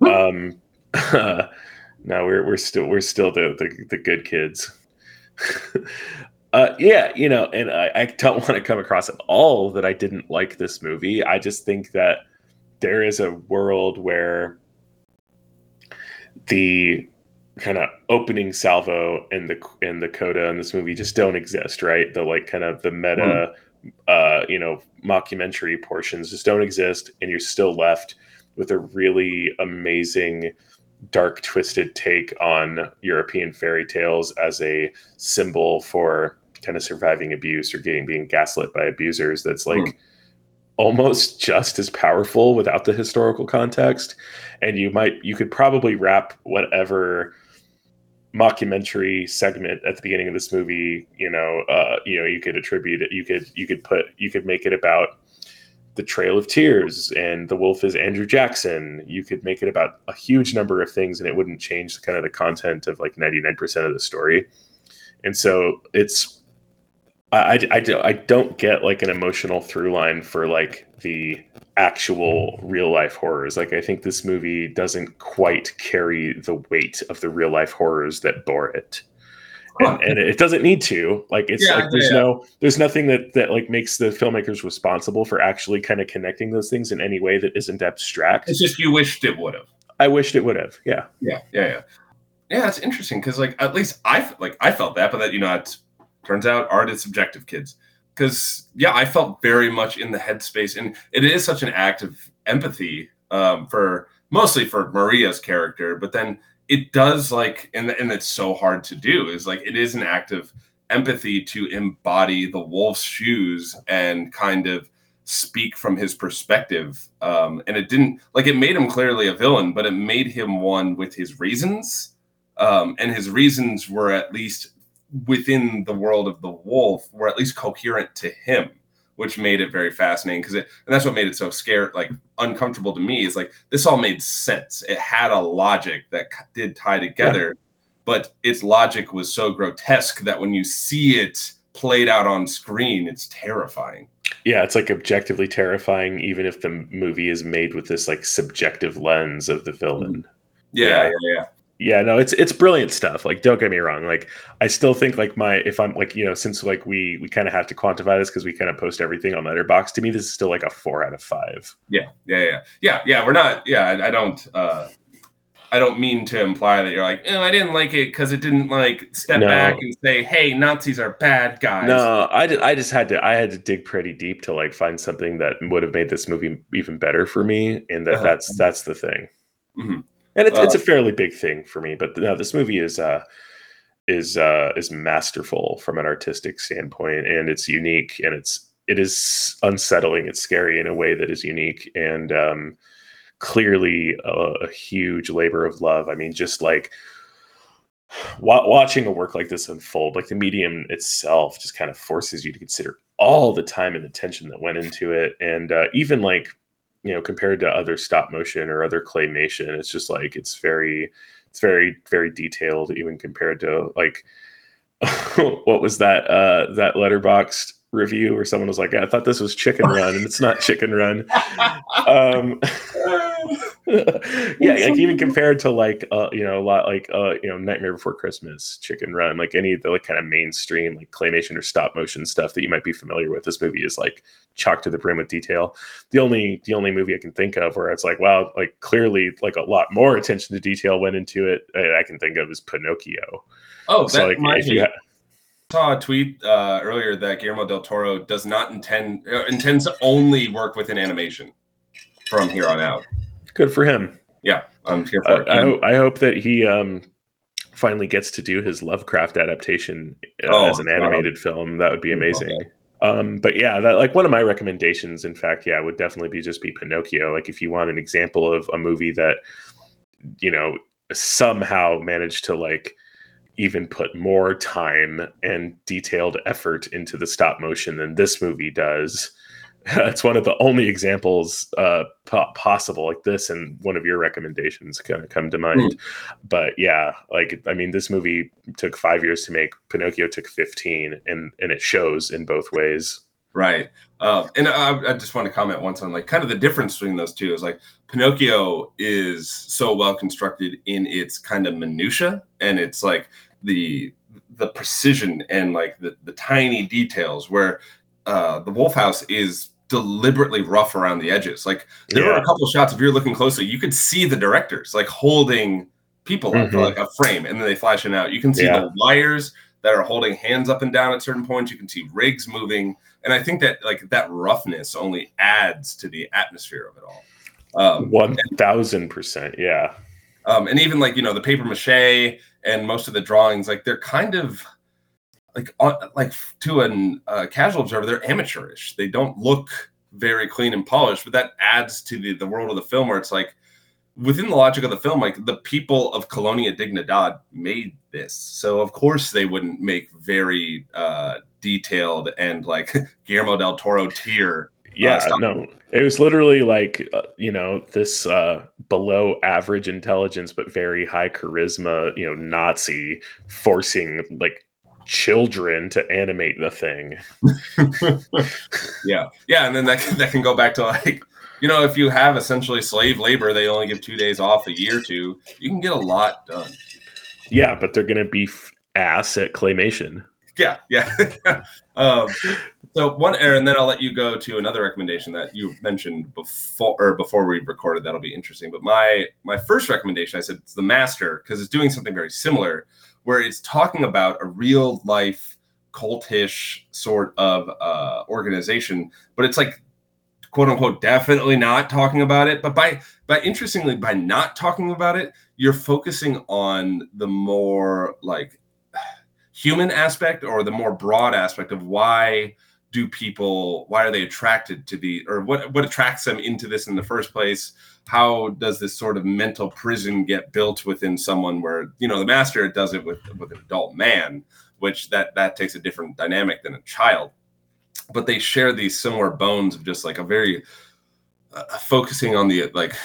Um, *laughs* no, we're we're still we're still the the, the good kids. *laughs* uh, yeah, you know, and I, I don't *laughs* want to come across at all that I didn't like this movie. I just think that there is a world where the kind of opening salvo and the and the coda in this movie just don't exist, right? The like kind of the meta, uh, you know, mockumentary portions just don't exist, and you're still left with a really amazing, dark, twisted take on European fairy tales as a symbol for kind of surviving abuse or getting being gaslit by abusers. That's like. Hmm. Almost just as powerful without the historical context, and you might you could probably wrap whatever mockumentary segment at the beginning of this movie you know uh you know you could attribute it you could you could put you could make it about the trail of tears and the wolf is andrew jackson you could make it about a huge number of things and it wouldn't change kind of the content of like 99% of the story and so it's I, I, I don't get like an emotional through line for like the actual real life horrors. Like I think this movie doesn't quite carry the weight of the real life horrors that bore it. And, and it doesn't need to. Like it's Yeah, like there's yeah. no there's nothing that that like makes the filmmakers responsible for actually kind of connecting those things in any way that isn't abstract. It's just you wished it would have. I wished it would have. Yeah. Yeah, yeah, yeah. Yeah, it's interesting because like at least I like I felt that, but that you know it turns out art is subjective, kids. Because yeah, I felt very much in the headspace, and it is such an act of empathy um, for mostly for Maria's character, but then it does like, and and it's so hard to do is like it is an act of empathy to embody the wolf's shoes and kind of speak from his perspective um and it didn't like it made him clearly a villain but it made him one with his reasons um and his reasons were at least within the world of the wolf were at least coherent to him which made it very fascinating because it and that's what made it so scared like uncomfortable to me is like this all made sense it had a logic that did tie together but its logic was so grotesque that when you see it played out on screen it's terrifying Yeah, it's like objectively terrifying, even if the movie is made with this like subjective lens of the villain. yeah Yeah. yeah yeah, Yeah, no, it's it's brilliant stuff. Like, don't get me wrong. Like, I still think like my if I'm like you know since like we we kind of have to quantify this because we kind of post everything on Letterboxd. To me, this is still like a four out of five. yeah yeah yeah yeah yeah we're not yeah i, I don't uh i don't mean to imply that you're like oh i didn't like it because it didn't like step No. back and say hey nazis are bad guys No, I did, I just had to I had to dig pretty deep to like find something that would have made this movie even better for me, and that Uh-huh. that's that's the thing. Mhm. And it's it's Uh, a fairly big thing for me, but no, this movie is uh is uh is masterful from an artistic standpoint, and it's unique, and it's it is unsettling. It's scary in a way that is unique, and um clearly a, a huge labor of love. I mean, just like watching a work like this unfold, like the medium itself, just kind of forces you to consider all the time and attention that went into it, and uh, even like you know compared to other stop motion or other claymation, it's just like it's very, it's very very detailed, even compared to like *laughs* what was that uh that letterboxd review where someone was like i thought this was chicken run and it's not chicken run. *laughs* Um *laughs* *laughs* yeah like even compared to like uh you know a lot like uh you know nightmare before christmas chicken run like any of the like kind of mainstream like claymation or stop motion stuff that you might be familiar with this movie is like chocked to the brim with detail. The only the only movie i can think of where it's like wow like clearly like a lot more attention to detail went into it uh, i can think of is pinocchio. Oh so that like reminds if you I ha- saw a tweet uh, earlier that Guillermo del Toro does not intend uh, intends to only work within animation from here on out. Good for him Yeah, I'm here for I, it. I, ho- I hope that he um finally gets to do his Lovecraft adaptation uh, Oh, as an wow. animated film. That would be amazing. Okay. Um, but yeah, that like one of my recommendations, in fact, yeah, would definitely be just be Pinocchio. Like if you want an example of a movie that you know somehow managed to like even put more time and detailed effort into the stop motion than this movie does. It's one of the only examples uh, po- possible like this, and one of your recommendations kind of come to mind. But yeah, like I mean, this movie took five years to make. Pinocchio took fifteen, and and it shows in both ways. Right. Uh, and I, I, just want to comment once on like kind of the difference between those two is like Pinocchio is so well constructed in its kind of minutia and it's like the the precision and like the, the tiny details where uh, the Wolf House is deliberately rough around the edges. Like there yeah. were a couple shots if you're looking closely, you could see the directors like holding people mm-hmm. like a frame and then they flash flashing out. You can see yeah. the wires that are holding hands up and down at certain points. You can see rigs moving, and I think that like that roughness only adds to the atmosphere of it all. Um, One thousand percent, yeah. Um, and even like you know the paper mache and most of the drawings, like they're kind of like on, like to a uh, casual observer, they're amateurish. They don't look very clean and polished, but that adds to the the world of the film where it's like within the logic of the film, like the people of Colonia Dignidad made this, so of course they wouldn't make very uh, detailed and like *laughs* Guillermo del Toro tier. Uh, yeah, uh, no, it was literally like uh, you know this uh, below average intelligence but very high charisma, you know, Nazi forcing like children to animate the thing. *laughs* yeah, yeah, and then that can, that can go back to like you know, if you have essentially slave labor, they only give two days off a year to, you can get a lot done. Yeah, but they're going to be ass at claymation. Yeah, yeah. *laughs* um, so one error, and then I'll let you go to another recommendation that you mentioned before or before we recorded. That'll be interesting. But my my first recommendation, I said it's the Master because it's doing something very similar, where it's talking about a real life cultish sort of uh, organization, but it's like quote unquote definitely not talking about it. But by by interestingly by not talking about it you're focusing on the more like human aspect or the more broad aspect of why do people why are they attracted to the or what what attracts them into this in the first place? How does this sort of mental prison get built within someone where you know the master does it with with an adult man which that that takes a different dynamic than a child. But they share these similar bones of just like a very uh, focusing on the like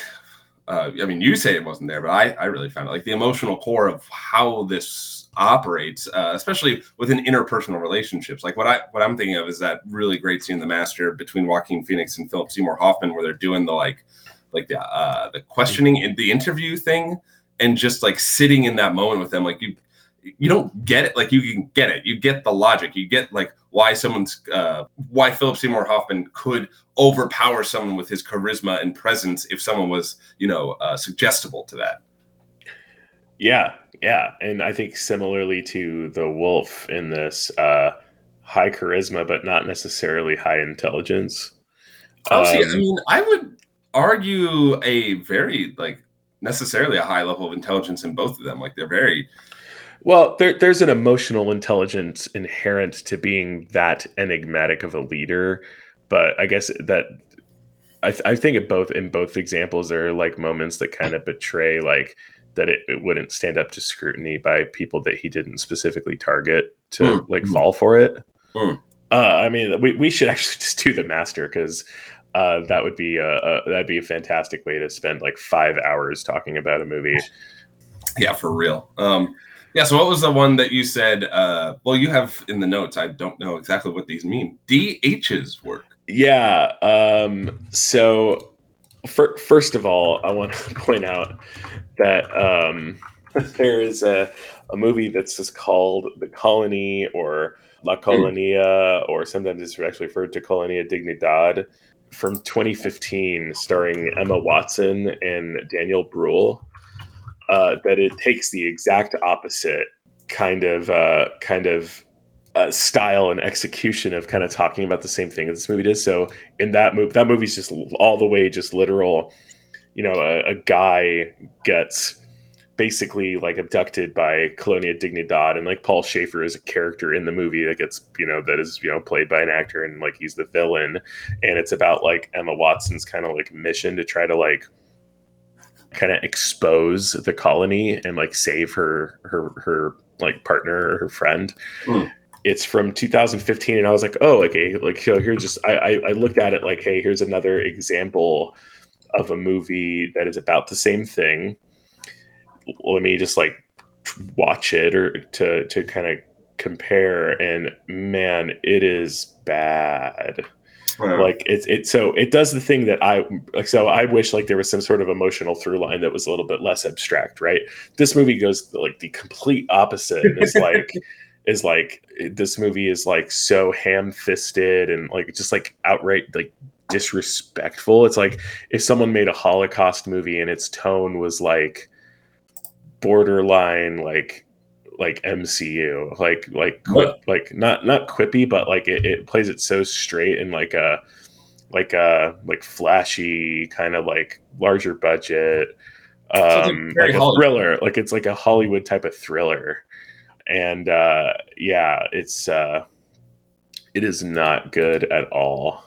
uh, I mean, you say it wasn't there, but I, I really found it like the emotional core of how this operates, uh, especially within interpersonal relationships. Like what I what I'm thinking of is that really great scene in The Master between Joaquin Phoenix and Philip Seymour Hoffman, where they're doing the like like the uh, the questioning in the interview thing, and just like sitting in that moment with them, like you you don't get it. Like you can get it. You get the logic. You get like why someone's uh why philip seymour hoffman could overpower someone with his charisma and presence if someone was you know uh, suggestible to that yeah yeah and i think similarly to the wolf in this uh high charisma but not necessarily high intelligence. Oh see, i um, mean i would argue a very like necessarily a high level of intelligence in both of them like they're very well, there, there's an emotional intelligence inherent to being that enigmatic of a leader, but I guess that I, th- I think it both in both examples there are like moments that kind of betray like that it, it, wouldn't stand up to scrutiny by people that he didn't specifically target to mm. like fall for it. Mm. Uh, I mean, we, we should *laughs* actually just do the master because uh, that would be a, a, that'd be a fantastic way to spend like five hours talking about a movie. Yeah, for real. Um, yeah. So what was the one that you said? Uh, well, you have in the notes. I don't know exactly what these mean. DH's work. Yeah. Um, so first of all, I want to *laughs* point out that um, *laughs* there is a, a movie that's just called The Colony or La Colonia, mm. or sometimes it's actually referred to Colonia Dignidad from 2015, starring Emma Watson and Daniel Bruhl uh, that it takes the exact opposite kind of uh, kind of uh, style and execution of kind of talking about the same thing as this movie does. So in that movie, that movie's just all the way just literal. You know, a, a guy gets basically like abducted by Colonia Dignidad, and like Paul Schaefer is a character in the movie that gets you know that is you know played by an actor, and like he's the villain, and it's about like Emma Watson's kind of like mission to try to like kind of expose the colony and like save her her her like partner or her friend. Mm. It's from 2015, and I was like, oh, okay, like so here's just I, I looked at it like, hey, here's another example of a movie that is about the same thing. Let me just like watch it or to to kind of compare, and man, it is bad. Like it's it so it does the thing that I like. So I wish like there was some sort of emotional through line that was a little bit less abstract, right? This movie goes like the complete opposite. and is like *laughs* is like this movie is like so ham fisted and like just like outright like disrespectful. It's like if someone made a Holocaust movie and its tone was like borderline like like MCU, like like quip, like not not quippy, but like it, it plays it so straight and like a like a like flashy kind of like larger budget, um, like a thriller, like it's like a Hollywood type of thriller, and uh, yeah, it's uh, it is not good at all.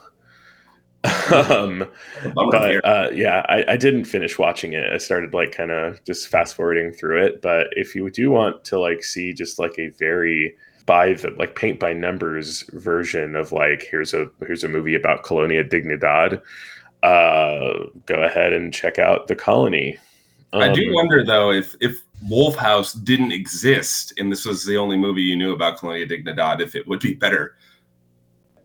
*laughs* um, bummer to hear. but uh, yeah, I, I didn't finish watching it. I started like kind of just fast forwarding through it. But if you do want to like see just like a very by the like paint by numbers version of like here's a here's a movie about Colonia Dignidad, uh, go ahead and check out The Colony. I do Um, wonder though if if Wolf House didn't exist and this was the only movie you knew about Colonia Dignidad, if it would be better.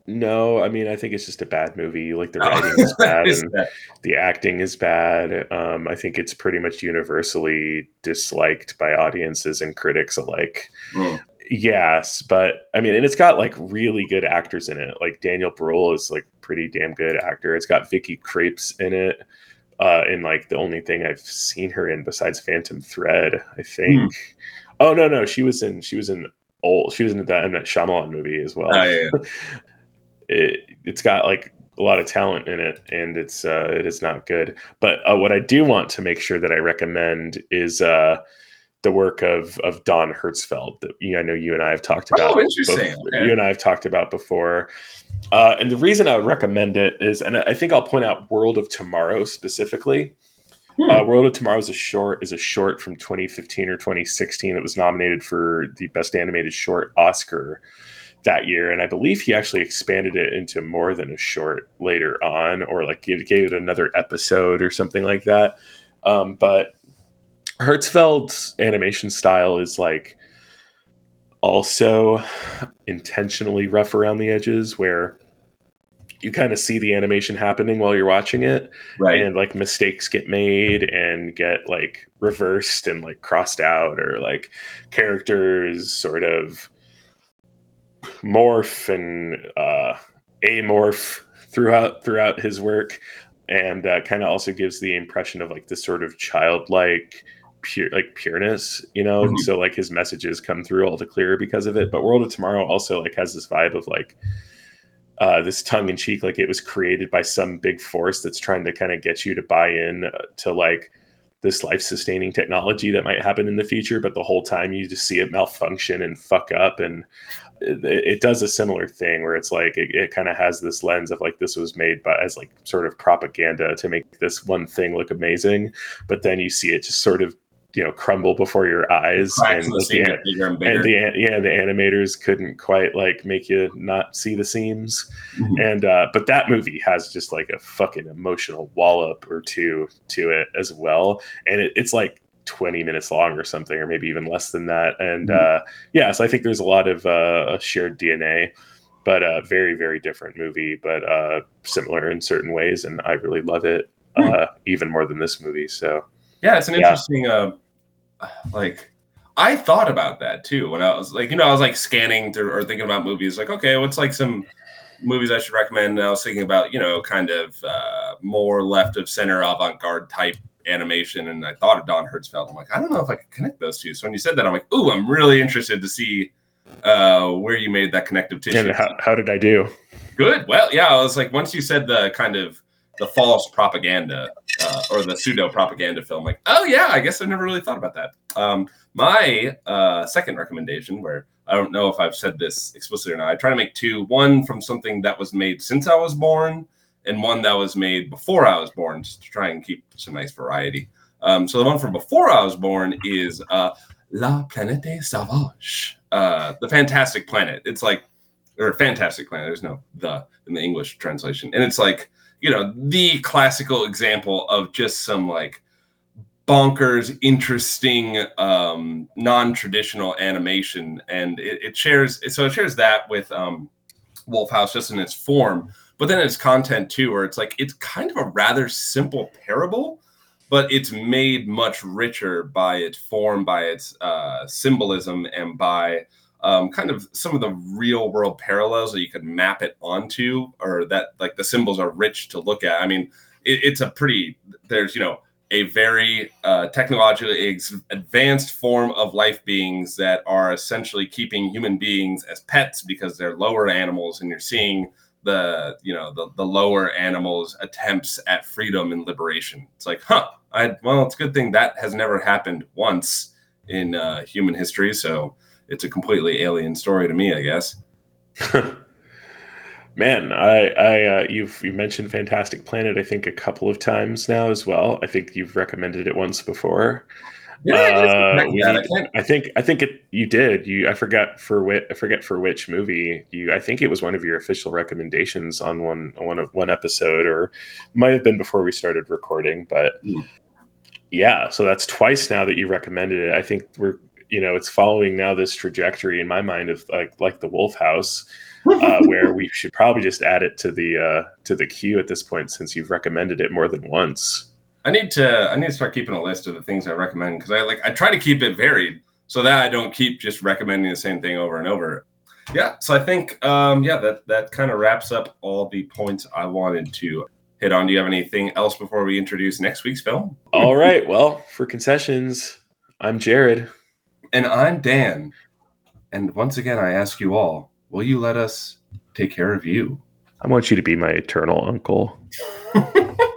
No, I mean I think it's just a bad movie. Like the *laughs* writing is bad Is and the acting is bad. Um, I think it's pretty much universally disliked by audiences and critics alike. Mm. Yes, but I mean, and it's got like really good actors in it. Like Daniel Bruhl is like pretty damn good actor. It's got Vicky Krieps in it. Uh, in like the only thing I've seen her in besides Phantom Thread, I think. Oh no, no, she was in she was in old she was in that in that Shyamalan movie as well Oh, yeah, *laughs* it, it's got like a lot of talent in it and it's uh it is not good but uh, what i do want to make sure that i recommend is uh the work of of don hertzfeldt that you, i know you and i have talked about Oh, interesting. bef- Okay. you and i have talked about before uh and the reason i would recommend it is and i think i'll point out world of tomorrow specifically Hmm. uh, World of Tomorrow is a short is a short from 2015 or 2016 that was nominated for the best animated short Oscar that year, and I believe he actually expanded it into more than a short later on, or like gave, gave it another episode or something like that. Um, but Hertzfeldt's animation style is like also intentionally rough around the edges, where you kind of see the animation happening while you're watching it right. and like mistakes get made and get like reversed and like crossed out or like characters sort of morph and uh amorph throughout throughout his work and uh, kind of also gives the impression of like this sort of childlike pure like pureness you know Mhm. so like his messages come through all the clearer because of it but world of tomorrow also like has this vibe of like uh, this tongue in cheek, like it was created by some big force that's trying to kind of get you to buy in uh, to like this life sustaining technology that might happen in the future. But the whole time you just see it malfunction and fuck up. And it, it does a similar thing where it's like it, it kind of has this lens of like this was made by as like sort of propaganda to make this one thing look amazing. But then you see it just sort of, you know, crumble before your eyes. In the like, the- get bigger and and the yeah the animators couldn't quite like make you not see the seams Mhm. and uh but that movie has just like a fucking emotional wallop or two to it as well and it, it's like 20 minutes long or something or maybe even less than that and Mhm. uh yeah so i think there's a lot of uh shared dna but uh very very different movie but uh similar in certain ways and i really love it Hmm. uh even more than this movie so Yeah, it's an Yeah. interesting uh like I thought about that too when I was like, you know, I was like scanning through or thinking about movies, like, okay, what's like some movies I should recommend? And I was thinking about, you know, kind of uh more left of center avant-garde type animation. And I thought of Don Hertzfeldt. I'm like, I don't know if I could connect those two. So when you said that, I'm like, ooh, I'm really interested to see uh where you made that connective tissue. and how, how did i do Good. Well, yeah, I was like, once you said the kind of the false propaganda uh, or the pseudo propaganda film, like, oh yeah, I guess I never really thought about that. Um, my uh, second recommendation, where I don't know if I've said this explicitly or not, I try to make two: one from something that was made since I was born, and one that was made before I was born, just to try and keep some nice variety. Um, so the one from before I was born is uh, La Planète Sauvage, uh, the Fantastic Planet. It's like or Fantastic Planet. There's no the in the English translation, and it's like you know the classical example of just some like bonkers, interesting, um, non-traditional animation, and it, it shares. So it shares that with um, Wolf House just in its form, but then its content too, where it's like it's kind of a rather simple parable, but it's made much richer by its form, by its uh, symbolism, and by um, kind of some of the real world parallels that you could map it onto, or that like the symbols are rich to look at. I mean, it, it's a pretty there's you know a very uh, technologically ex- advanced form of life beings that are essentially keeping human beings as pets because they're lower animals, and you're seeing the you know the, the lower animals attempts at freedom and liberation it's like huh i well it's a good thing that has never happened once in uh, human history so it's a completely alien story to me i guess *laughs* Man, I, I, uh, you've you mentioned Fantastic Planet. I think a couple of times now as well. I think you've recommended it once before. Yeah, I Uh, it's we need- I think I think it you did. You I forgot for which I forget for which movie. You I think it was one of your official recommendations on one one of one episode or might have been before we started recording, but Hmm. yeah, so that's twice now that you recommended it. I think we're you know, it's following now this trajectory in my mind of like like the Wolf House uh, *laughs* where we should probably just add it to the uh, to the queue at this point since you've recommended it more than once. I need to I need to start keeping a list of the things I recommend because I like I try to keep it varied so that I don't keep just recommending the same thing over and over. Yeah, so I think um yeah that that kind of wraps up all the points I wanted to hit on. Do you have anything else before we introduce next week's film? All right, well, for concessions, I'm Jared. And I'm Dan. And once again I ask you all, will you let us take care of you? I want you to be my eternal uncle. *laughs*